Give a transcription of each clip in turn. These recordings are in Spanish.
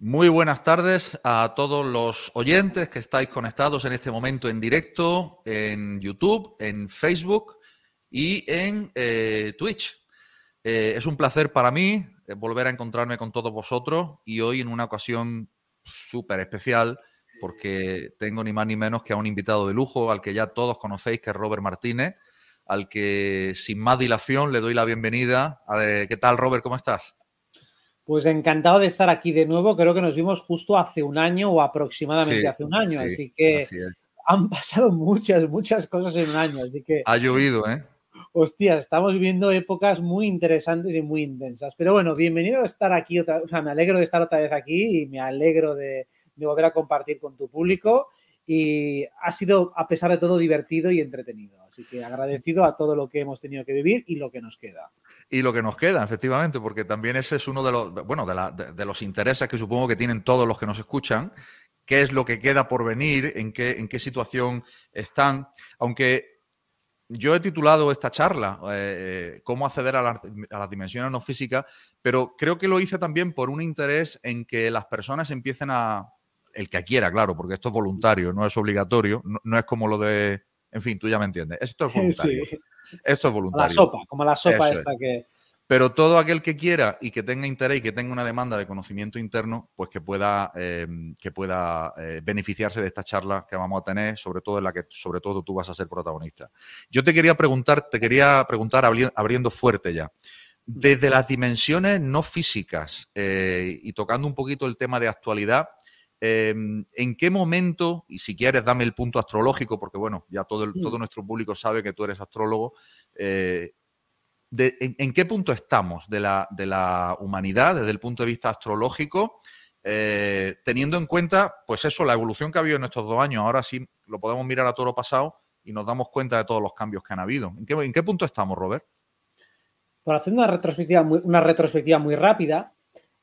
Muy buenas tardes a todos los oyentes que estáis conectados en este momento en directo en YouTube, en Facebook y en eh, Twitch. Eh, es un placer para mí eh, volver a encontrarme con todos vosotros y hoy en una ocasión súper especial porque tengo ni más ni menos que a un invitado de lujo al que ya todos conocéis, que es Robert Martínez, al que sin más dilación le doy la bienvenida. ¿Qué tal, Robert? ¿Cómo estás? Pues encantado de estar aquí de nuevo. Creo que nos vimos justo hace un año o aproximadamente hace un año. así que han pasado muchas, muchas cosas en un año. Así que. Ha llovido, ¿eh? Hostia, estamos viviendo épocas muy interesantes y muy intensas. Pero bueno, bienvenido a estar aquí otra O sea, me alegro de estar otra vez aquí y me alegro de, de volver a compartir con tu público y ha sido, a pesar de todo, divertido y entretenido. Así que agradecido a todo lo que hemos tenido que vivir y lo que nos queda. Y lo que nos queda, efectivamente, porque también ese es uno de los, bueno, de, los intereses que supongo que tienen todos los que nos escuchan, qué es lo que queda por venir, en qué, en qué situación están, aunque yo he titulado esta charla eh, eh, Cómo acceder a, a, las dimensiones no físicas, pero creo que lo hice también por un interés en que las personas empiecen a, el que quiera, claro, porque esto es voluntario, no es obligatorio, no, es como lo de, en fin, tú ya me entiendes, esto es voluntario. Esto es voluntario. La sopa, como la sopa esta que... Pero todo aquel que quiera y que tenga interés y que tenga una demanda de conocimiento interno, pues que pueda, em, que pueda eh, beneficiarse de esta charla que vamos a tener, sobre todo en la que sobre todo tú vas a ser protagonista. Yo te quería preguntar, te quería preguntar abriendo fuerte ya. Desde las dimensiones no físicas eh, y tocando un poquito el tema de actualidad, Em, ¿En qué momento, y si quieres dame el punto astrológico, porque bueno, ya todo, mm. todo nuestro público sabe que tú eres astrólogo, eh, en, qué punto estamos de la, de la, humanidad desde el punto de vista astrológico, eh, teniendo en cuenta, pues eso, la evolución que ha habido en estos dos años? Ahora sí lo podemos mirar a todo lo pasado y nos damos cuenta de todos los cambios que han habido. ¿En qué, en qué punto estamos, Robert? Por hacer una retrospectiva una retrospectiva muy rápida,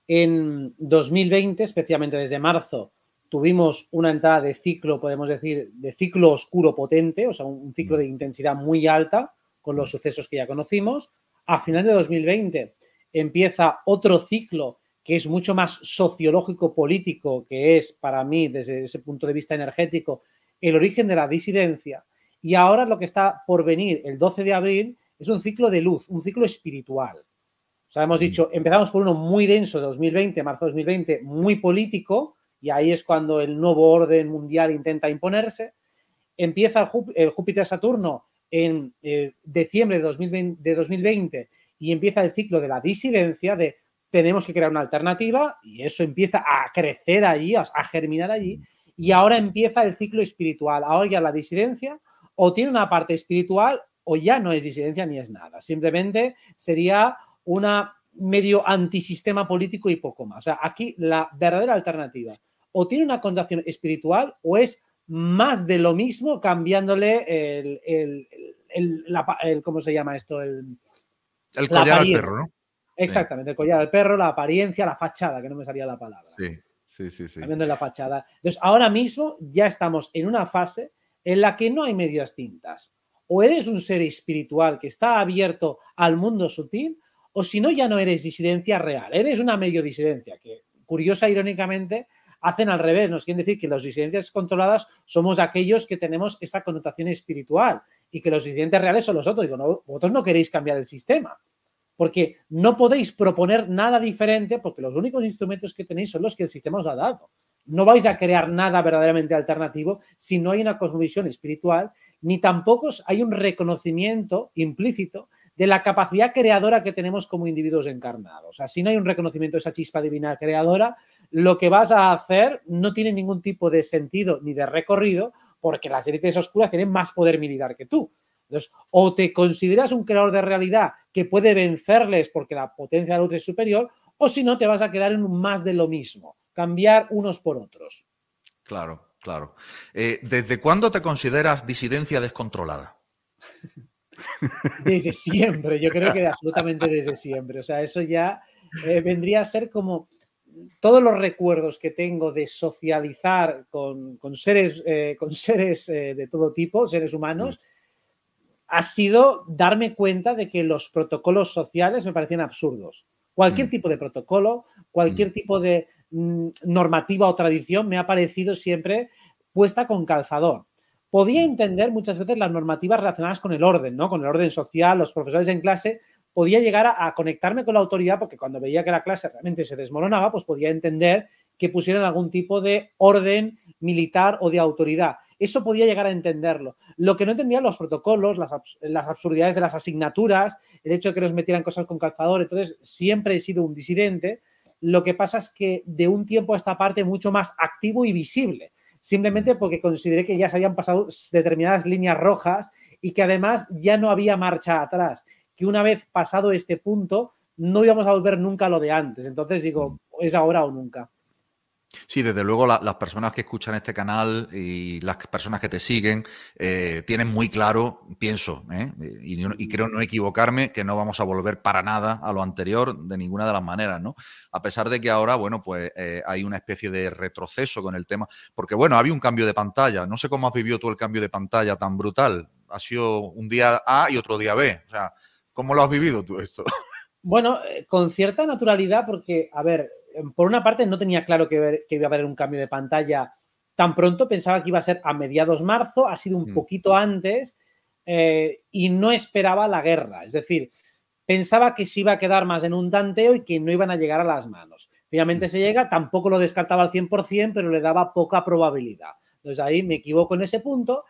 en 2020, especialmente desde marzo, tuvimos una entrada de ciclo, podemos decir, de ciclo oscuro potente, o sea, un ciclo de intensidad muy alta con los sucesos que ya conocimos. A final de 2020 empieza otro ciclo que es mucho más sociológico político, que es para mí, desde ese punto de vista energético, el origen de la disidencia. Y ahora lo que está por venir el 12 de abril es un ciclo de luz, un ciclo espiritual sea, hemos dicho, empezamos por uno muy denso de 2020, marzo de 2020, muy político, y ahí es cuando el nuevo orden mundial intenta imponerse. Empieza el, Júpiter-Saturno en eh, diciembre de 2020, de 2020 y empieza el ciclo de la disidencia, de tenemos que crear una alternativa, y eso empieza a crecer allí, a, a germinar allí, y ahora empieza el ciclo espiritual. Ahora ya la disidencia o tiene una parte espiritual o ya no es disidencia ni es nada. Simplemente sería una medio antisistema político y poco más. O sea, aquí la verdadera alternativa o tiene una connotación espiritual o es más de lo mismo cambiándole el, el, ¿cómo se llama esto? El, el collar al perro, ¿no? Exactamente, el collar al perro, la apariencia, la fachada, que no me salía la palabra. Sí, sí, sí. sí. Cambiando la fachada. Entonces, ahora mismo ya estamos en una fase en la que no hay medias tintas. O eres un ser espiritual que está abierto al mundo sutil, o si no, ya no eres disidencia real, eres una medio disidencia, que curiosa, irónicamente, hacen al revés, nos quieren decir que las disidencias controladas somos aquellos que tenemos esta connotación espiritual y que los disidentes reales son los otros. Digo, no, vosotros no queréis cambiar el sistema, porque no podéis proponer nada diferente porque los únicos instrumentos que tenéis son los que el sistema os ha dado. No vais a crear nada verdaderamente alternativo si no hay una cosmovisión espiritual, ni tampoco hay un reconocimiento implícito de la capacidad creadora que tenemos como individuos encarnados. O sea, si no hay un reconocimiento de esa chispa divina creadora, lo que vas a hacer no tiene ningún tipo de sentido ni de recorrido, porque las élites oscuras tienen más poder militar que tú. Entonces, o te consideras un creador de realidad que puede vencerles porque la potencia de la luz es superior, o si no, te vas a quedar en más de lo mismo, cambiar unos por otros. Claro, claro. Eh, ¿Desde cuándo te consideras disidencia descontrolada? Desde siempre, yo creo que absolutamente desde siempre. O sea, eso ya eh, vendría a ser como todos los recuerdos que tengo de socializar con, seres, eh, con seres eh, de todo tipo, seres humanos, ha sido darme cuenta de que los protocolos sociales me parecían absurdos. Cualquier mm. tipo de protocolo, cualquier mm. tipo de, mm, normativa o tradición me ha parecido siempre puesta con calzador. Podía entender muchas veces las normativas relacionadas con el orden, ¿no? Con el orden social, los profesores en clase, podía llegar a, conectarme con la autoridad porque cuando veía que la clase realmente se desmoronaba, pues podía entender que pusieran algún tipo de orden militar o de autoridad. Eso podía llegar a entenderlo. Lo que no entendían los protocolos, las, las, absurdidades de las asignaturas, el hecho de que nos metieran cosas con calzador. Entonces, siempre he sido un disidente. Lo que pasa es que de un tiempo a esta parte mucho más activo y visible. Simplemente porque consideré que ya se habían pasado determinadas líneas rojas y que además ya no había marcha atrás que una vez pasado este punto no íbamos a volver nunca a lo de antes. Entonces digo, mm. es ahora o nunca. Sí, desde luego las personas que escuchan este canal y las personas que te siguen eh, tienen muy claro, pienso, ¿eh? y, creo no equivocarme, que no vamos a volver para nada a lo anterior de ninguna de las maneras, ¿no? A pesar de que ahora, bueno, pues eh, hay una especie de retroceso con el tema, porque bueno, había un cambio de pantalla. No sé cómo has vivido tú el cambio de pantalla tan brutal. Ha sido un día A y otro día B. O sea, ¿Cómo lo has vivido tú esto? Bueno, con cierta naturalidad, porque, a ver, por una parte no tenía claro que, iba a haber un cambio de pantalla tan pronto, pensaba que iba a ser a mediados marzo, ha sido un mm. poquito antes eh, y no esperaba la guerra. Es decir, pensaba que se iba a quedar más en un tanteo y que no iban a llegar a las manos. Finalmente mm. se llega, tampoco lo descartaba al 100%, pero le daba poca probabilidad. Entonces ahí me equivoco en ese punto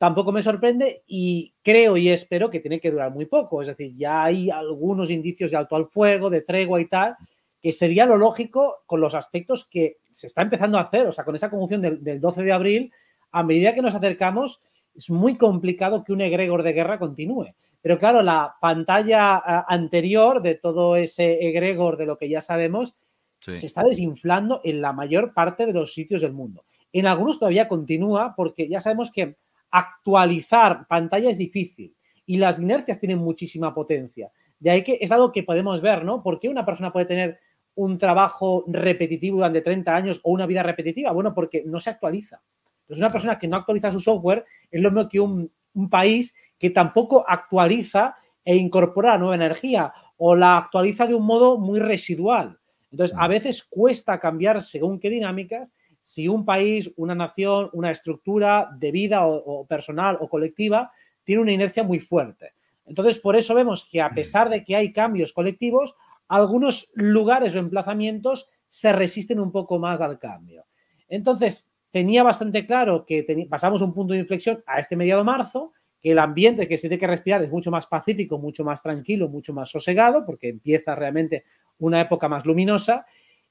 tampoco me sorprende y creo y espero que tiene que durar muy poco. Es decir, ya hay algunos indicios de alto al fuego, de tregua y tal, que sería lo lógico con los aspectos que se está empezando a hacer. O sea, con esa conjunción del, 12 de abril, a medida que nos acercamos, es muy complicado que un egregor de guerra continúe. Pero claro, la pantalla anterior de todo ese egregor de lo que ya sabemos se está desinflando en la mayor parte de los sitios del mundo. En algunos todavía continúa porque ya sabemos que actualizar pantalla es difícil y las inercias tienen muchísima potencia. De ahí que es algo que podemos ver, ¿no? ¿Por qué una persona puede tener un trabajo repetitivo durante 30 años o una vida repetitiva? Bueno, porque no se actualiza. Entonces, una persona que no actualiza su software es lo mismo que un, un país que tampoco actualiza e incorpora nueva energía o la actualiza de un modo muy residual. Entonces, a veces cuesta cambiar según qué dinámicas si un país, una nación, una estructura de vida o, personal o colectiva tiene una inercia muy fuerte. Entonces, por eso vemos que a pesar de que hay cambios colectivos, algunos lugares o emplazamientos se resisten un poco más al cambio. Entonces, tenía bastante claro que pasamos un punto de inflexión a este mediado marzo, que el ambiente que se tiene que respirar es mucho más pacífico, mucho más tranquilo, mucho más sosegado, porque empieza realmente una época más luminosa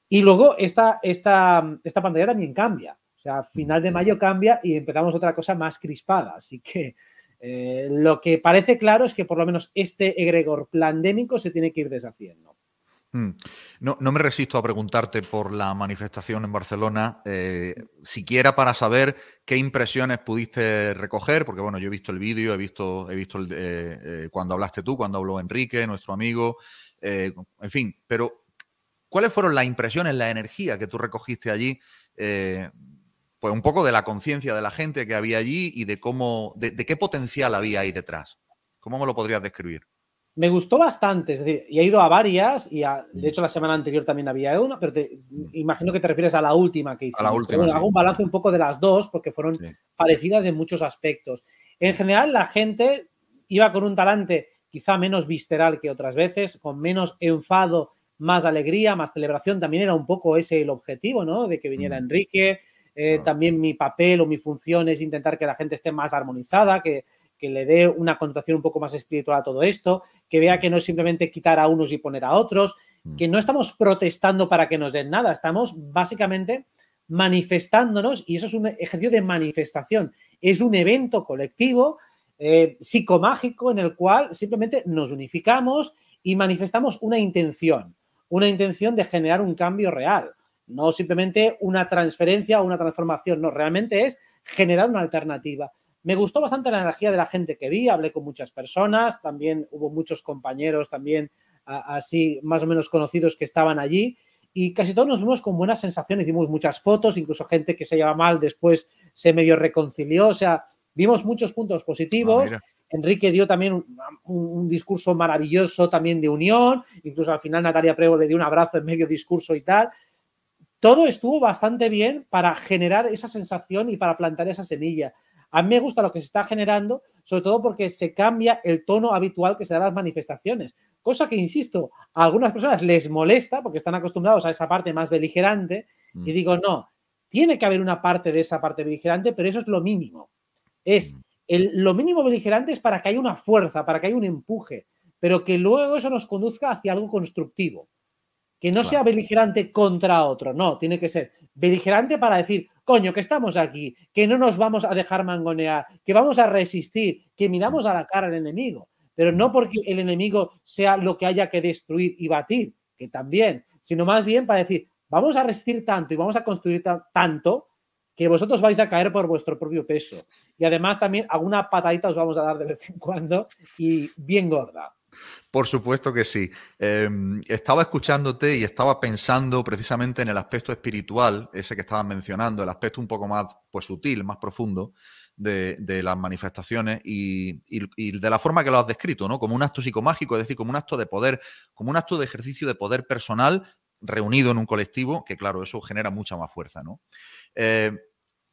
y luego esta, esta, esta pantalla también cambia. O sea, final de mayo cambia y empezamos otra cosa más crispada. Así que eh, lo que parece claro es que por lo menos este egregor pandémico se tiene que ir deshaciendo. Hmm. No, no, me resisto a preguntarte por la manifestación en Barcelona, eh, siquiera para saber qué impresiones pudiste recoger, porque bueno, yo he visto el vídeo, he visto, he visto eh, cuando hablaste tú, cuando habló Enrique, nuestro amigo, en fin, pero ¿Cuáles fueron las impresiones, la energía que tú recogiste allí? Eh, pues un poco de la conciencia de la gente que había allí y de cómo, de, qué potencial había ahí detrás. ¿Cómo me lo podrías describir? Me gustó bastante, es decir, y he ido a varias, y de mm. hecho la semana anterior también había una, pero mm. imagino que te refieres a la última que hice. A la última. Hago un balance un poco de las dos porque fueron parecidas en muchos aspectos. En general, la gente iba con un talante quizá menos visceral que otras veces, con menos enfado más alegría, más celebración. También era un poco ese el objetivo, ¿no? De que viniera mm. Enrique. Eh, también mi papel o mi función es intentar que la gente esté más armonizada, que, le dé una connotación un poco más espiritual a todo esto, que vea que no es simplemente quitar a unos y poner a otros, mm. que no estamos protestando para que nos den nada, estamos básicamente manifestándonos y eso es un ejercicio de manifestación, es un evento colectivo eh, psicomágico en el cual simplemente nos unificamos y manifestamos una intención una intención de generar un cambio real, no simplemente una transferencia o una transformación, no, realmente es generar una alternativa. Me gustó bastante la energía de la gente que vi, hablé con muchas personas, también hubo muchos compañeros también así más o menos conocidos que estaban allí y casi todos nos vimos con buenas sensaciones, hicimos muchas fotos, incluso gente que se lleva mal después se medio reconcilió, o sea, vimos muchos puntos positivos. Ah, Enrique dio también un, discurso maravilloso también de unión, incluso al final Natalia Prego le dio un abrazo en medio discurso y tal. todo estuvo bastante bien para generar esa sensación y para plantar esa semilla. A mí me gusta lo que se está generando, sobre todo porque se cambia el tono habitual que se da a las manifestaciones. Cosa que, insisto, a algunas personas les molesta porque están acostumbrados a esa parte más beligerante. Y mm. digo, no, tiene que haber una parte de esa parte beligerante, pero eso es lo mínimo. Es mm. el, lo mínimo beligerante es para que haya una fuerza, para que haya un empuje, pero que luego eso nos conduzca hacia algo constructivo. Que no sea beligerante contra otro, no, tiene que ser beligerante para decir, coño, que estamos aquí, que no nos vamos a dejar mangonear, que vamos a resistir, que miramos a la cara al enemigo, pero no porque el enemigo sea lo que haya que destruir y batir, que también, sino más bien para decir, vamos a resistir tanto y vamos a construir tanto que vosotros vais a caer por vuestro propio peso. Y además también alguna patadita os vamos a dar de vez en cuando y bien gorda. Por supuesto que sí. Em, estaba escuchándote y estaba pensando precisamente en el aspecto espiritual, ese que estabas mencionando, el aspecto un poco más pues, sutil, más profundo de, las manifestaciones y, de la forma que lo has descrito, ¿no? Como un acto psicomágico, es decir, como un acto de poder, como un acto de ejercicio de poder personal reunido en un colectivo, que claro, eso genera mucha más fuerza, ¿no? Eh,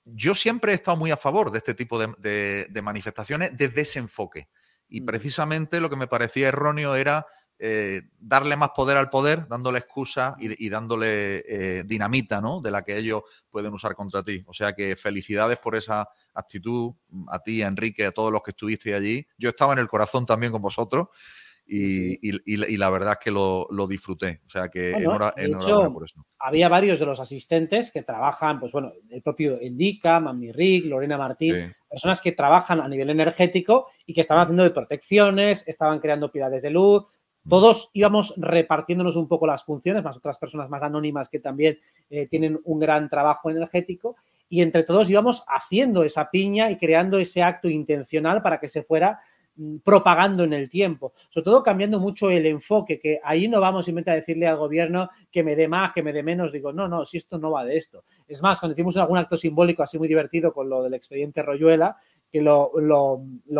yo siempre he estado muy a favor de este tipo de manifestaciones desde ese enfoque. Y precisamente lo que me parecía erróneo era eh, darle más poder al poder, dándole excusa y, dándole eh, dinamita, ¿no? De la que ellos pueden usar contra ti. O sea que felicidades por esa actitud, mm, a ti, a Enrique, a todos los que estuviste allí. Yo estaba en el corazón también con vosotros. Y, la verdad es que lo, disfruté. O sea que enhorabuena por eso. Había varios de los asistentes que trabajan, pues bueno, el propio Indica, Mami Rick, Lorena Martín, personas que trabajan a nivel energético y que estaban haciendo de protecciones, estaban creando pilares de luz. Todos íbamos repartiéndonos un poco las funciones, más otras personas más anónimas que también eh, tienen un gran trabajo energético. Y entre todos íbamos haciendo esa piña y creando ese acto intencional para que se fuera propagando en el tiempo, sobre todo cambiando mucho el enfoque, que ahí no vamos simplemente a decirle al gobierno que me dé más, que me dé menos, digo, no, no, si esto no va de esto. Es más, cuando hicimos algún acto simbólico así muy divertido con lo del expediente Royuela, que lo,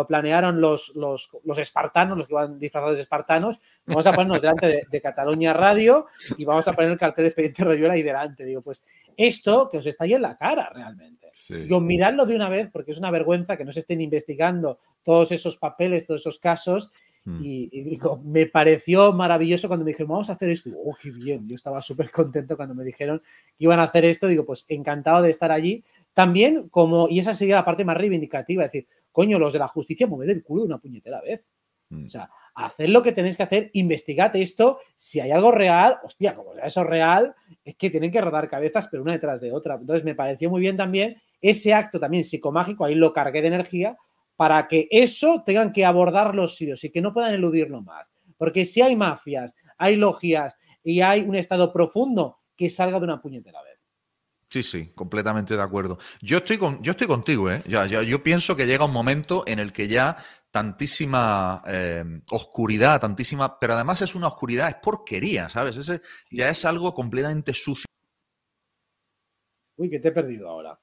planearon los, los, espartanos, los que van disfrazados de espartanos, vamos a ponernos delante de, Cataluña Radio y vamos a poner el cartel de expediente Royuela ahí delante. Digo, pues esto que os está ahí en la cara realmente. Yo miradlo de una vez porque es una vergüenza que no se estén investigando todos esos papeles, todos esos casos. Hmm. Y, digo, me pareció maravilloso cuando me dijeron, vamos a hacer esto. oh, qué bien. Yo estaba súper contento cuando me dijeron que iban a hacer esto. Digo, pues encantado de estar allí. También como, y esa sería la parte más reivindicativa, es decir, coño, los de la justicia, moved el culo de una puñetera vez. Hmm. O sea, haced lo que tenéis que hacer, investigad esto. Si hay algo real, hostia, como sea eso real, es que tienen que rodar cabezas, pero una detrás de otra. Entonces, me pareció muy bien también ese acto también psicomágico, ahí lo cargué de energía, para que eso tengan que abordar los sitios y que no puedan eludirlo más. Porque si hay mafias, hay logias y hay un estado profundo, que salga de una puñetera vez. Sí, sí, completamente de acuerdo. Yo estoy, con, yo estoy contigo, ¿eh? Ya, yo pienso que llega un momento en el que ya tantísima eh, oscuridad, tantísima, pero además es una oscuridad, es porquería, ¿sabes? Ese ya es algo completamente sucio. Uy, que te he perdido ahora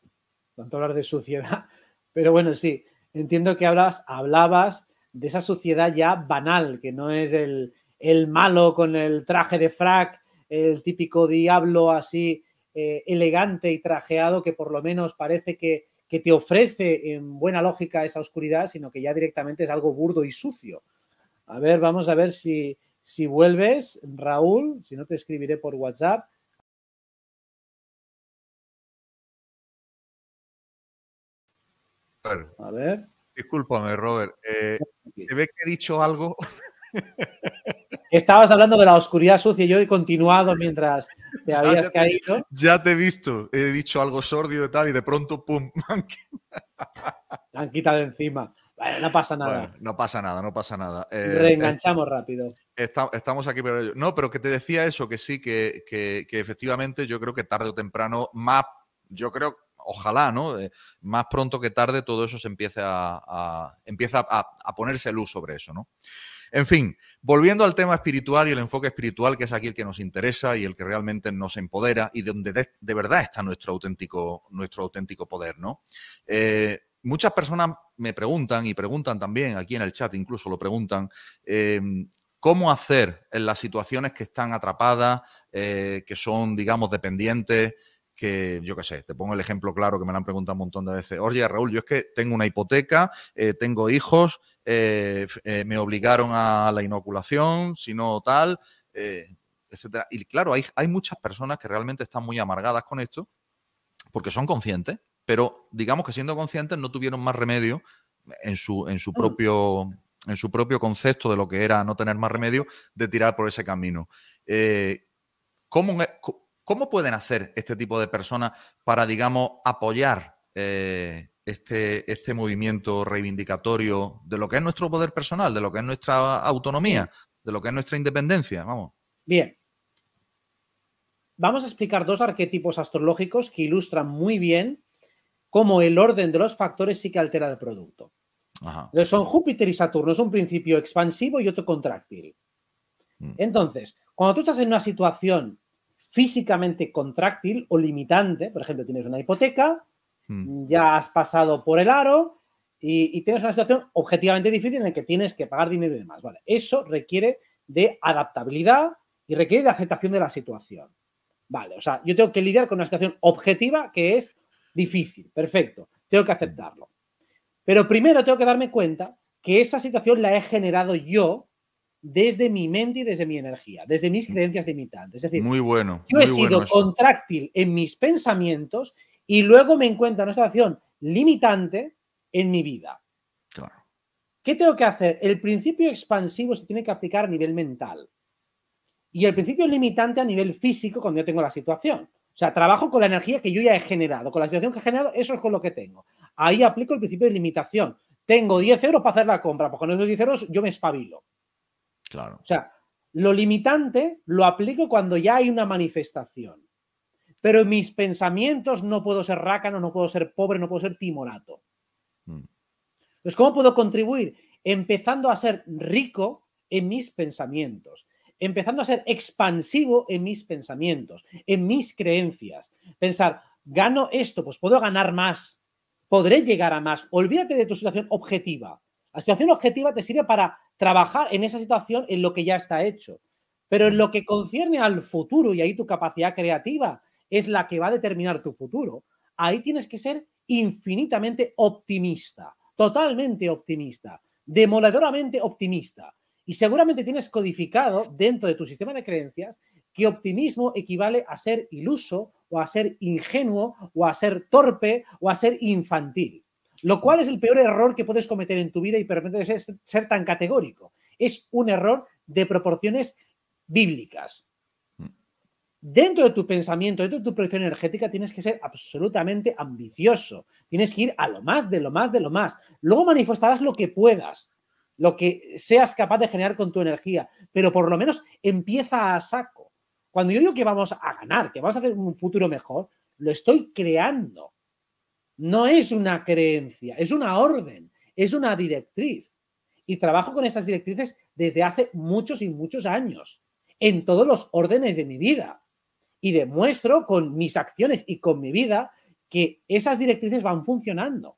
tanto hablar de suciedad, pero bueno, sí, entiendo que hablas, hablabas de esa suciedad ya banal, que no es el, malo con el traje de frac, el típico diablo así eh, elegante y trajeado que por lo menos parece que, que, te ofrece en buena lógica esa oscuridad, sino que ya directamente es algo burdo y sucio. A ver, vamos a ver si, si vuelves, Raúl, si no te escribiré por WhatsApp. A ver. Discúlpame, Robert. Eh, ¿Te ve que he dicho algo? Estabas hablando de la oscuridad sucia y yo he continuado mientras te habías caído. Ya te he visto. He dicho algo sordio y tal y de pronto, ¡pum! Me han quitado encima. no pasa nada. no pasa nada, no pasa nada. Eh, Reenganchamos rápido. estamos aquí, pero no, pero que te decía eso, que sí, que, que, que efectivamente yo creo que tarde o temprano, más, yo creo ojalá, ¿no? más pronto que tarde todo eso se empiece a, empieza a, ponerse luz sobre eso, ¿no? En fin, volviendo al tema espiritual y el enfoque espiritual, que es aquí el que nos interesa y el que realmente nos empodera y donde de, verdad está nuestro auténtico, nuestro auténtico poder, ¿no? Eh, muchas personas me preguntan y preguntan también aquí en el chat, incluso lo preguntan, eh, cómo hacer en las situaciones que están atrapadas, eh, que son, digamos, dependientes, que yo qué sé, te pongo el ejemplo claro que me lo han preguntado un montón de veces. Oye, Raúl, yo es que tengo una hipoteca, eh, tengo hijos, eh, me obligaron a la inoculación, si no tal, etcétera. Y claro, hay, hay muchas personas que realmente están muy amargadas con esto porque son conscientes, pero digamos que siendo conscientes no tuvieron más remedio en su, en su mm. propio en su propio concepto de lo que era no tener más remedio, de tirar por ese camino. Eh, ¿cómo, ¿cómo, pueden hacer este tipo de personas para, digamos, apoyar eh, este, este movimiento reivindicatorio de lo que es nuestro poder personal, de lo que es nuestra autonomía, de lo que es nuestra independencia? Vamos. Bien. Vamos a explicar dos arquetipos astrológicos que ilustran muy bien cómo el orden de los factores sí que altera el producto. Son Júpiter y Saturno, es un principio expansivo y otro contráctil. Mm. Entonces, cuando tú estás en una situación físicamente contráctil o limitante, por ejemplo, tienes una hipoteca, mm. ya has pasado por el aro y, tienes una situación objetivamente difícil en la que tienes que pagar dinero y demás. Vale, eso requiere de adaptabilidad y requiere de aceptación de la situación. Vale, o sea, yo tengo que lidiar con una situación objetiva que es difícil, perfecto, tengo que aceptarlo. Pero primero tengo que darme cuenta que esa situación la he generado yo desde mi mente y desde mi energía, desde mis creencias limitantes. Es decir, muy bueno. Yo he sido contráctil en mis pensamientos y luego me encuentro en una situación limitante en mi vida. Claro. ¿Qué tengo que hacer? El principio expansivo se tiene que aplicar a nivel mental y el principio limitante a nivel físico cuando yo tengo la situación. O sea, trabajo con la energía que yo ya he generado, con la situación que he generado, eso es con lo que tengo. Ahí aplico el principio de limitación. Tengo 10 euros para hacer la compra, pues con esos 10 euros yo me espabilo. Claro. O sea, lo limitante lo aplico cuando ya hay una manifestación. Pero en mis pensamientos no puedo ser rácano, no puedo ser pobre, no puedo ser timorato. Mm. Entonces, ¿cómo puedo contribuir? Empezando a ser rico en mis pensamientos empezando a ser expansivo en mis pensamientos, en mis creencias. Pensar, gano esto, pues puedo ganar más, podré llegar a más. Olvídate de tu situación objetiva. La situación objetiva te sirve para trabajar en esa situación en lo que ya está hecho. Pero en lo que concierne al futuro, y ahí tu capacidad creativa es la que va a determinar tu futuro, ahí tienes que ser infinitamente optimista, totalmente optimista, demoledoramente optimista. Y seguramente tienes codificado dentro de tu sistema de creencias que optimismo equivale a ser iluso o a ser ingenuo o a ser torpe o a ser infantil. Lo cual es el peor error que puedes cometer en tu vida y permite ser, ser tan categórico. Es un error de proporciones bíblicas. Dentro de tu pensamiento, dentro de tu proyección energética, tienes que ser absolutamente ambicioso. Tienes que ir a lo más, de lo más, de lo más. Luego manifestarás lo que puedas lo que seas capaz de generar con tu energía, pero por lo menos empieza a saco. Cuando yo digo que vamos a ganar, que vamos a hacer un futuro mejor, lo estoy creando. No es una creencia, es una orden, es una directriz. Y trabajo con estas directrices desde hace muchos y muchos años, en todos los órdenes de mi vida. Y demuestro con mis acciones y con mi vida que esas directrices van funcionando.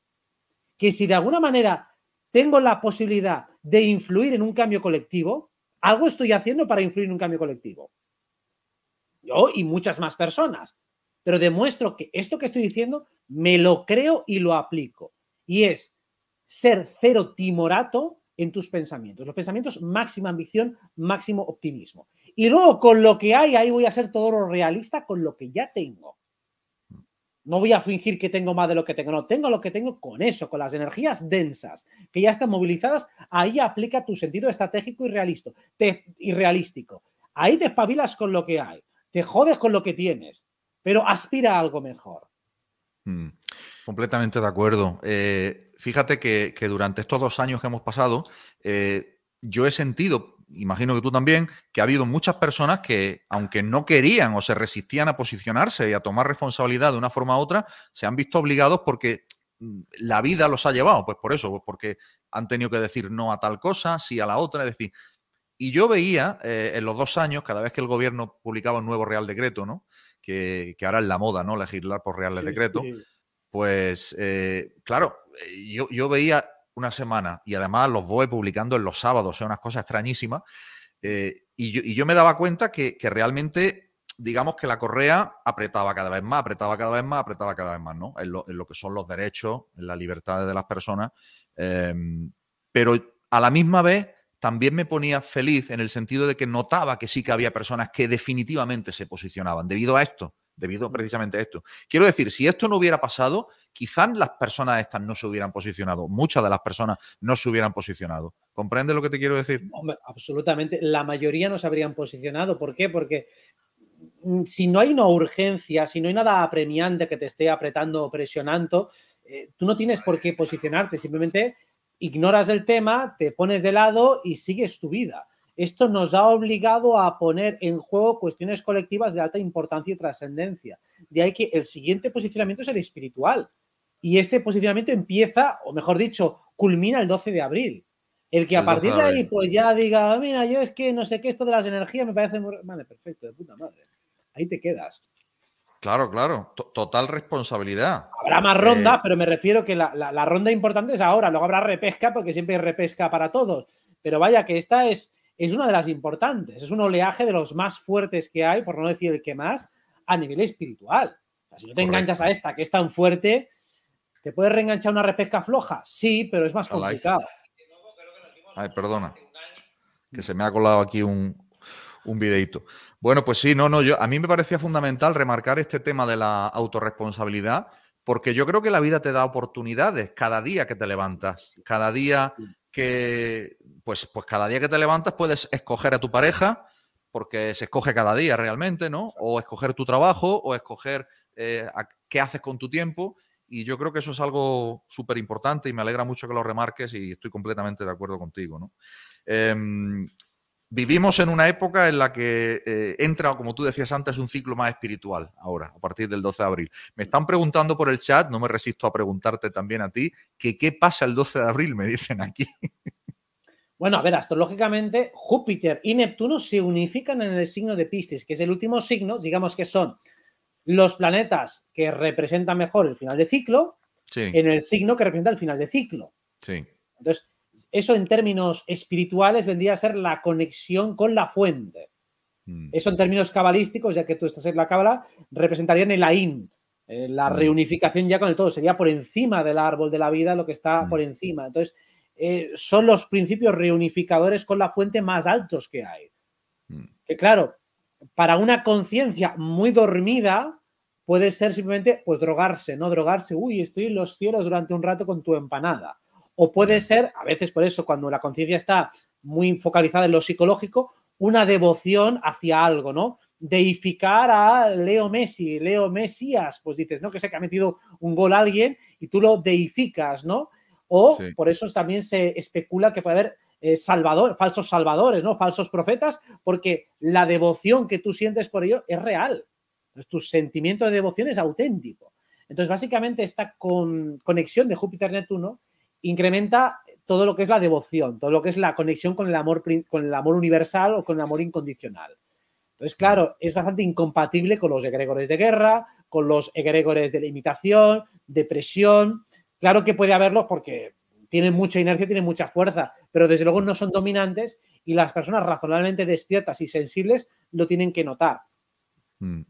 Que si de alguna manera tengo la posibilidad de influir en un cambio colectivo, algo estoy haciendo para influir en un cambio colectivo. Yo y muchas más personas. Pero demuestro que esto que estoy diciendo me lo creo y lo aplico. Y es ser cero timorato en tus pensamientos. Los pensamientos, máxima ambición, máximo optimismo. Y luego con lo que hay, ahí voy a ser todo lo realista con lo que ya tengo. No voy a fingir que tengo más de lo que tengo, no, tengo lo que tengo con eso, con las energías densas, que ya están movilizadas, ahí aplica tu sentido estratégico y, realista, y realístico. Ahí te espabilas con lo que hay, te jodes con lo que tienes, pero aspira a algo mejor. Mm, completamente de acuerdo. Eh, fíjate que, durante estos dos años que hemos pasado, eh, yo he sentido imagino que tú también, que ha habido muchas personas que, aunque no querían o se resistían a posicionarse y a tomar responsabilidad de una forma u otra, se han visto obligados porque mm, la vida los ha llevado, pues por eso, pues porque han tenido que decir no a tal cosa, sí a la otra, es decir, y yo veía eh, en los dos años, cada vez que el gobierno publicaba un nuevo Real Decreto, ¿no? Que, ahora es la moda, ¿no? Legislar por Real Decreto, pues eh, claro, eh, yo, yo veía una semana y además los voy publicando en los sábados, son unas cosas extrañísimas. Eh, y, yo, me daba cuenta que, realmente, digamos que la correa apretaba cada vez más, apretaba cada vez más, apretaba cada vez más, ¿no? En lo, que son los derechos, en las libertades de las personas. Em, pero a la misma vez también me ponía feliz en el sentido de que notaba que sí que había personas que definitivamente se posicionaban debido a esto, debido precisamente a esto. Quiero decir, si esto no hubiera pasado, quizás las personas estas no se hubieran posicionado, muchas de las personas no se hubieran posicionado. ¿Comprende lo que te quiero decir? absolutamente, la mayoría no se habrían posicionado. ¿Por qué? Porque mm, si no hay una urgencia, si no hay nada apremiante que te esté apretando o presionando, eh, tú no tienes por qué posicionarte, simplemente ignoras el tema, te pones de lado y sigues tu vida. Esto nos ha obligado a poner en juego cuestiones colectivas de alta importancia y trascendencia. De ahí que el siguiente posicionamiento es el espiritual. Y este posicionamiento empieza, o mejor dicho, culmina el 12 de abril. El que a partir de ahí, pues ya diga, mira, yo es que no sé qué, esto de las energías me parece muy. Vale, perfecto, de puta madre. Ahí te quedas. Claro, claro, total responsabilidad. Habrá más rondas, eh, pero me refiero que la, ronda importante es ahora, luego habrá repesca porque siempre hay repesca para todos. Pero vaya que esta es, es una de las importantes, es un oleaje de los más fuertes que hay, por no decir el que más, a nivel espiritual. si no te enganchas a esta que es tan fuerte, ¿te puedes reenganchar una repesca floja? Sí, pero es más complicado. Ay, perdona, que se me ha colado aquí un, un videito. Bueno, pues sí, no, no, yo, a mí me parecía fundamental remarcar este tema de la autorresponsabilidad, porque yo creo que la vida te da oportunidades cada día que te levantas, cada día que, pues, pues cada día que te levantas puedes escoger a tu pareja, porque se escoge cada día realmente, ¿no? O escoger tu trabajo, o escoger eh, qué haces con tu tiempo. Y yo creo que eso es algo súper importante y me alegra mucho que lo remarques y estoy completamente de acuerdo contigo, ¿no? Em, Vivimos en una época en la que eh, entra, como tú decías antes, un ciclo más espiritual ahora, a partir del 12 de abril. Me están preguntando por el chat, no me resisto a preguntarte también a ti, que qué pasa el 12 de abril, me dicen aquí. Bueno, a ver, astrológicamente, Júpiter y Neptuno se unifican en el signo de Pisces, que es el último signo, digamos que son los planetas que representan mejor el final de ciclo, en el signo que representa el final de ciclo. Sí. Entonces, eso en términos espirituales vendría a ser la conexión con la fuente. Mm. Eso en términos cabalísticos, ya que tú estás en la cábala, representaría en el Ain, eh, la mm. reunificación ya con el todo. Sería por encima del árbol de la vida lo que está mm. por encima. Entonces, eh, son los principios reunificadores con la fuente más altos que hay. Que claro, para una conciencia muy dormida, puede ser simplemente pues drogarse, ¿no? Drogarse, uy, estoy en los cielos durante un rato con tu empanada. O puede ser, a veces por eso, cuando la conciencia está muy focalizada en lo psicológico, una devoción hacia algo, ¿no? Deificar a Leo Messi, Leo Mesías, pues dices, ¿no? Que sé que ha metido un gol a alguien y tú lo deificas, ¿no? O por eso también se especula que puede haber eh, salvador, falsos salvadores, ¿no? Falsos profetas, porque la devoción que tú sientes por ello es real. Entonces, tu sentimiento de devoción es auténtico. Entonces, básicamente, esta con, conexión de Júpiter-Neptuno incrementa todo lo que es la devoción, todo lo que es la conexión con el amor, con el amor universal o con el amor incondicional. Entonces, claro, es bastante incompatible con los egregores de guerra, con los egregores de limitación, depresión. Claro que puede haberlos porque tienen mucha inercia, tienen mucha fuerza, pero desde luego no son dominantes y las personas razonablemente despiertas y sensibles lo tienen que notar. Mm.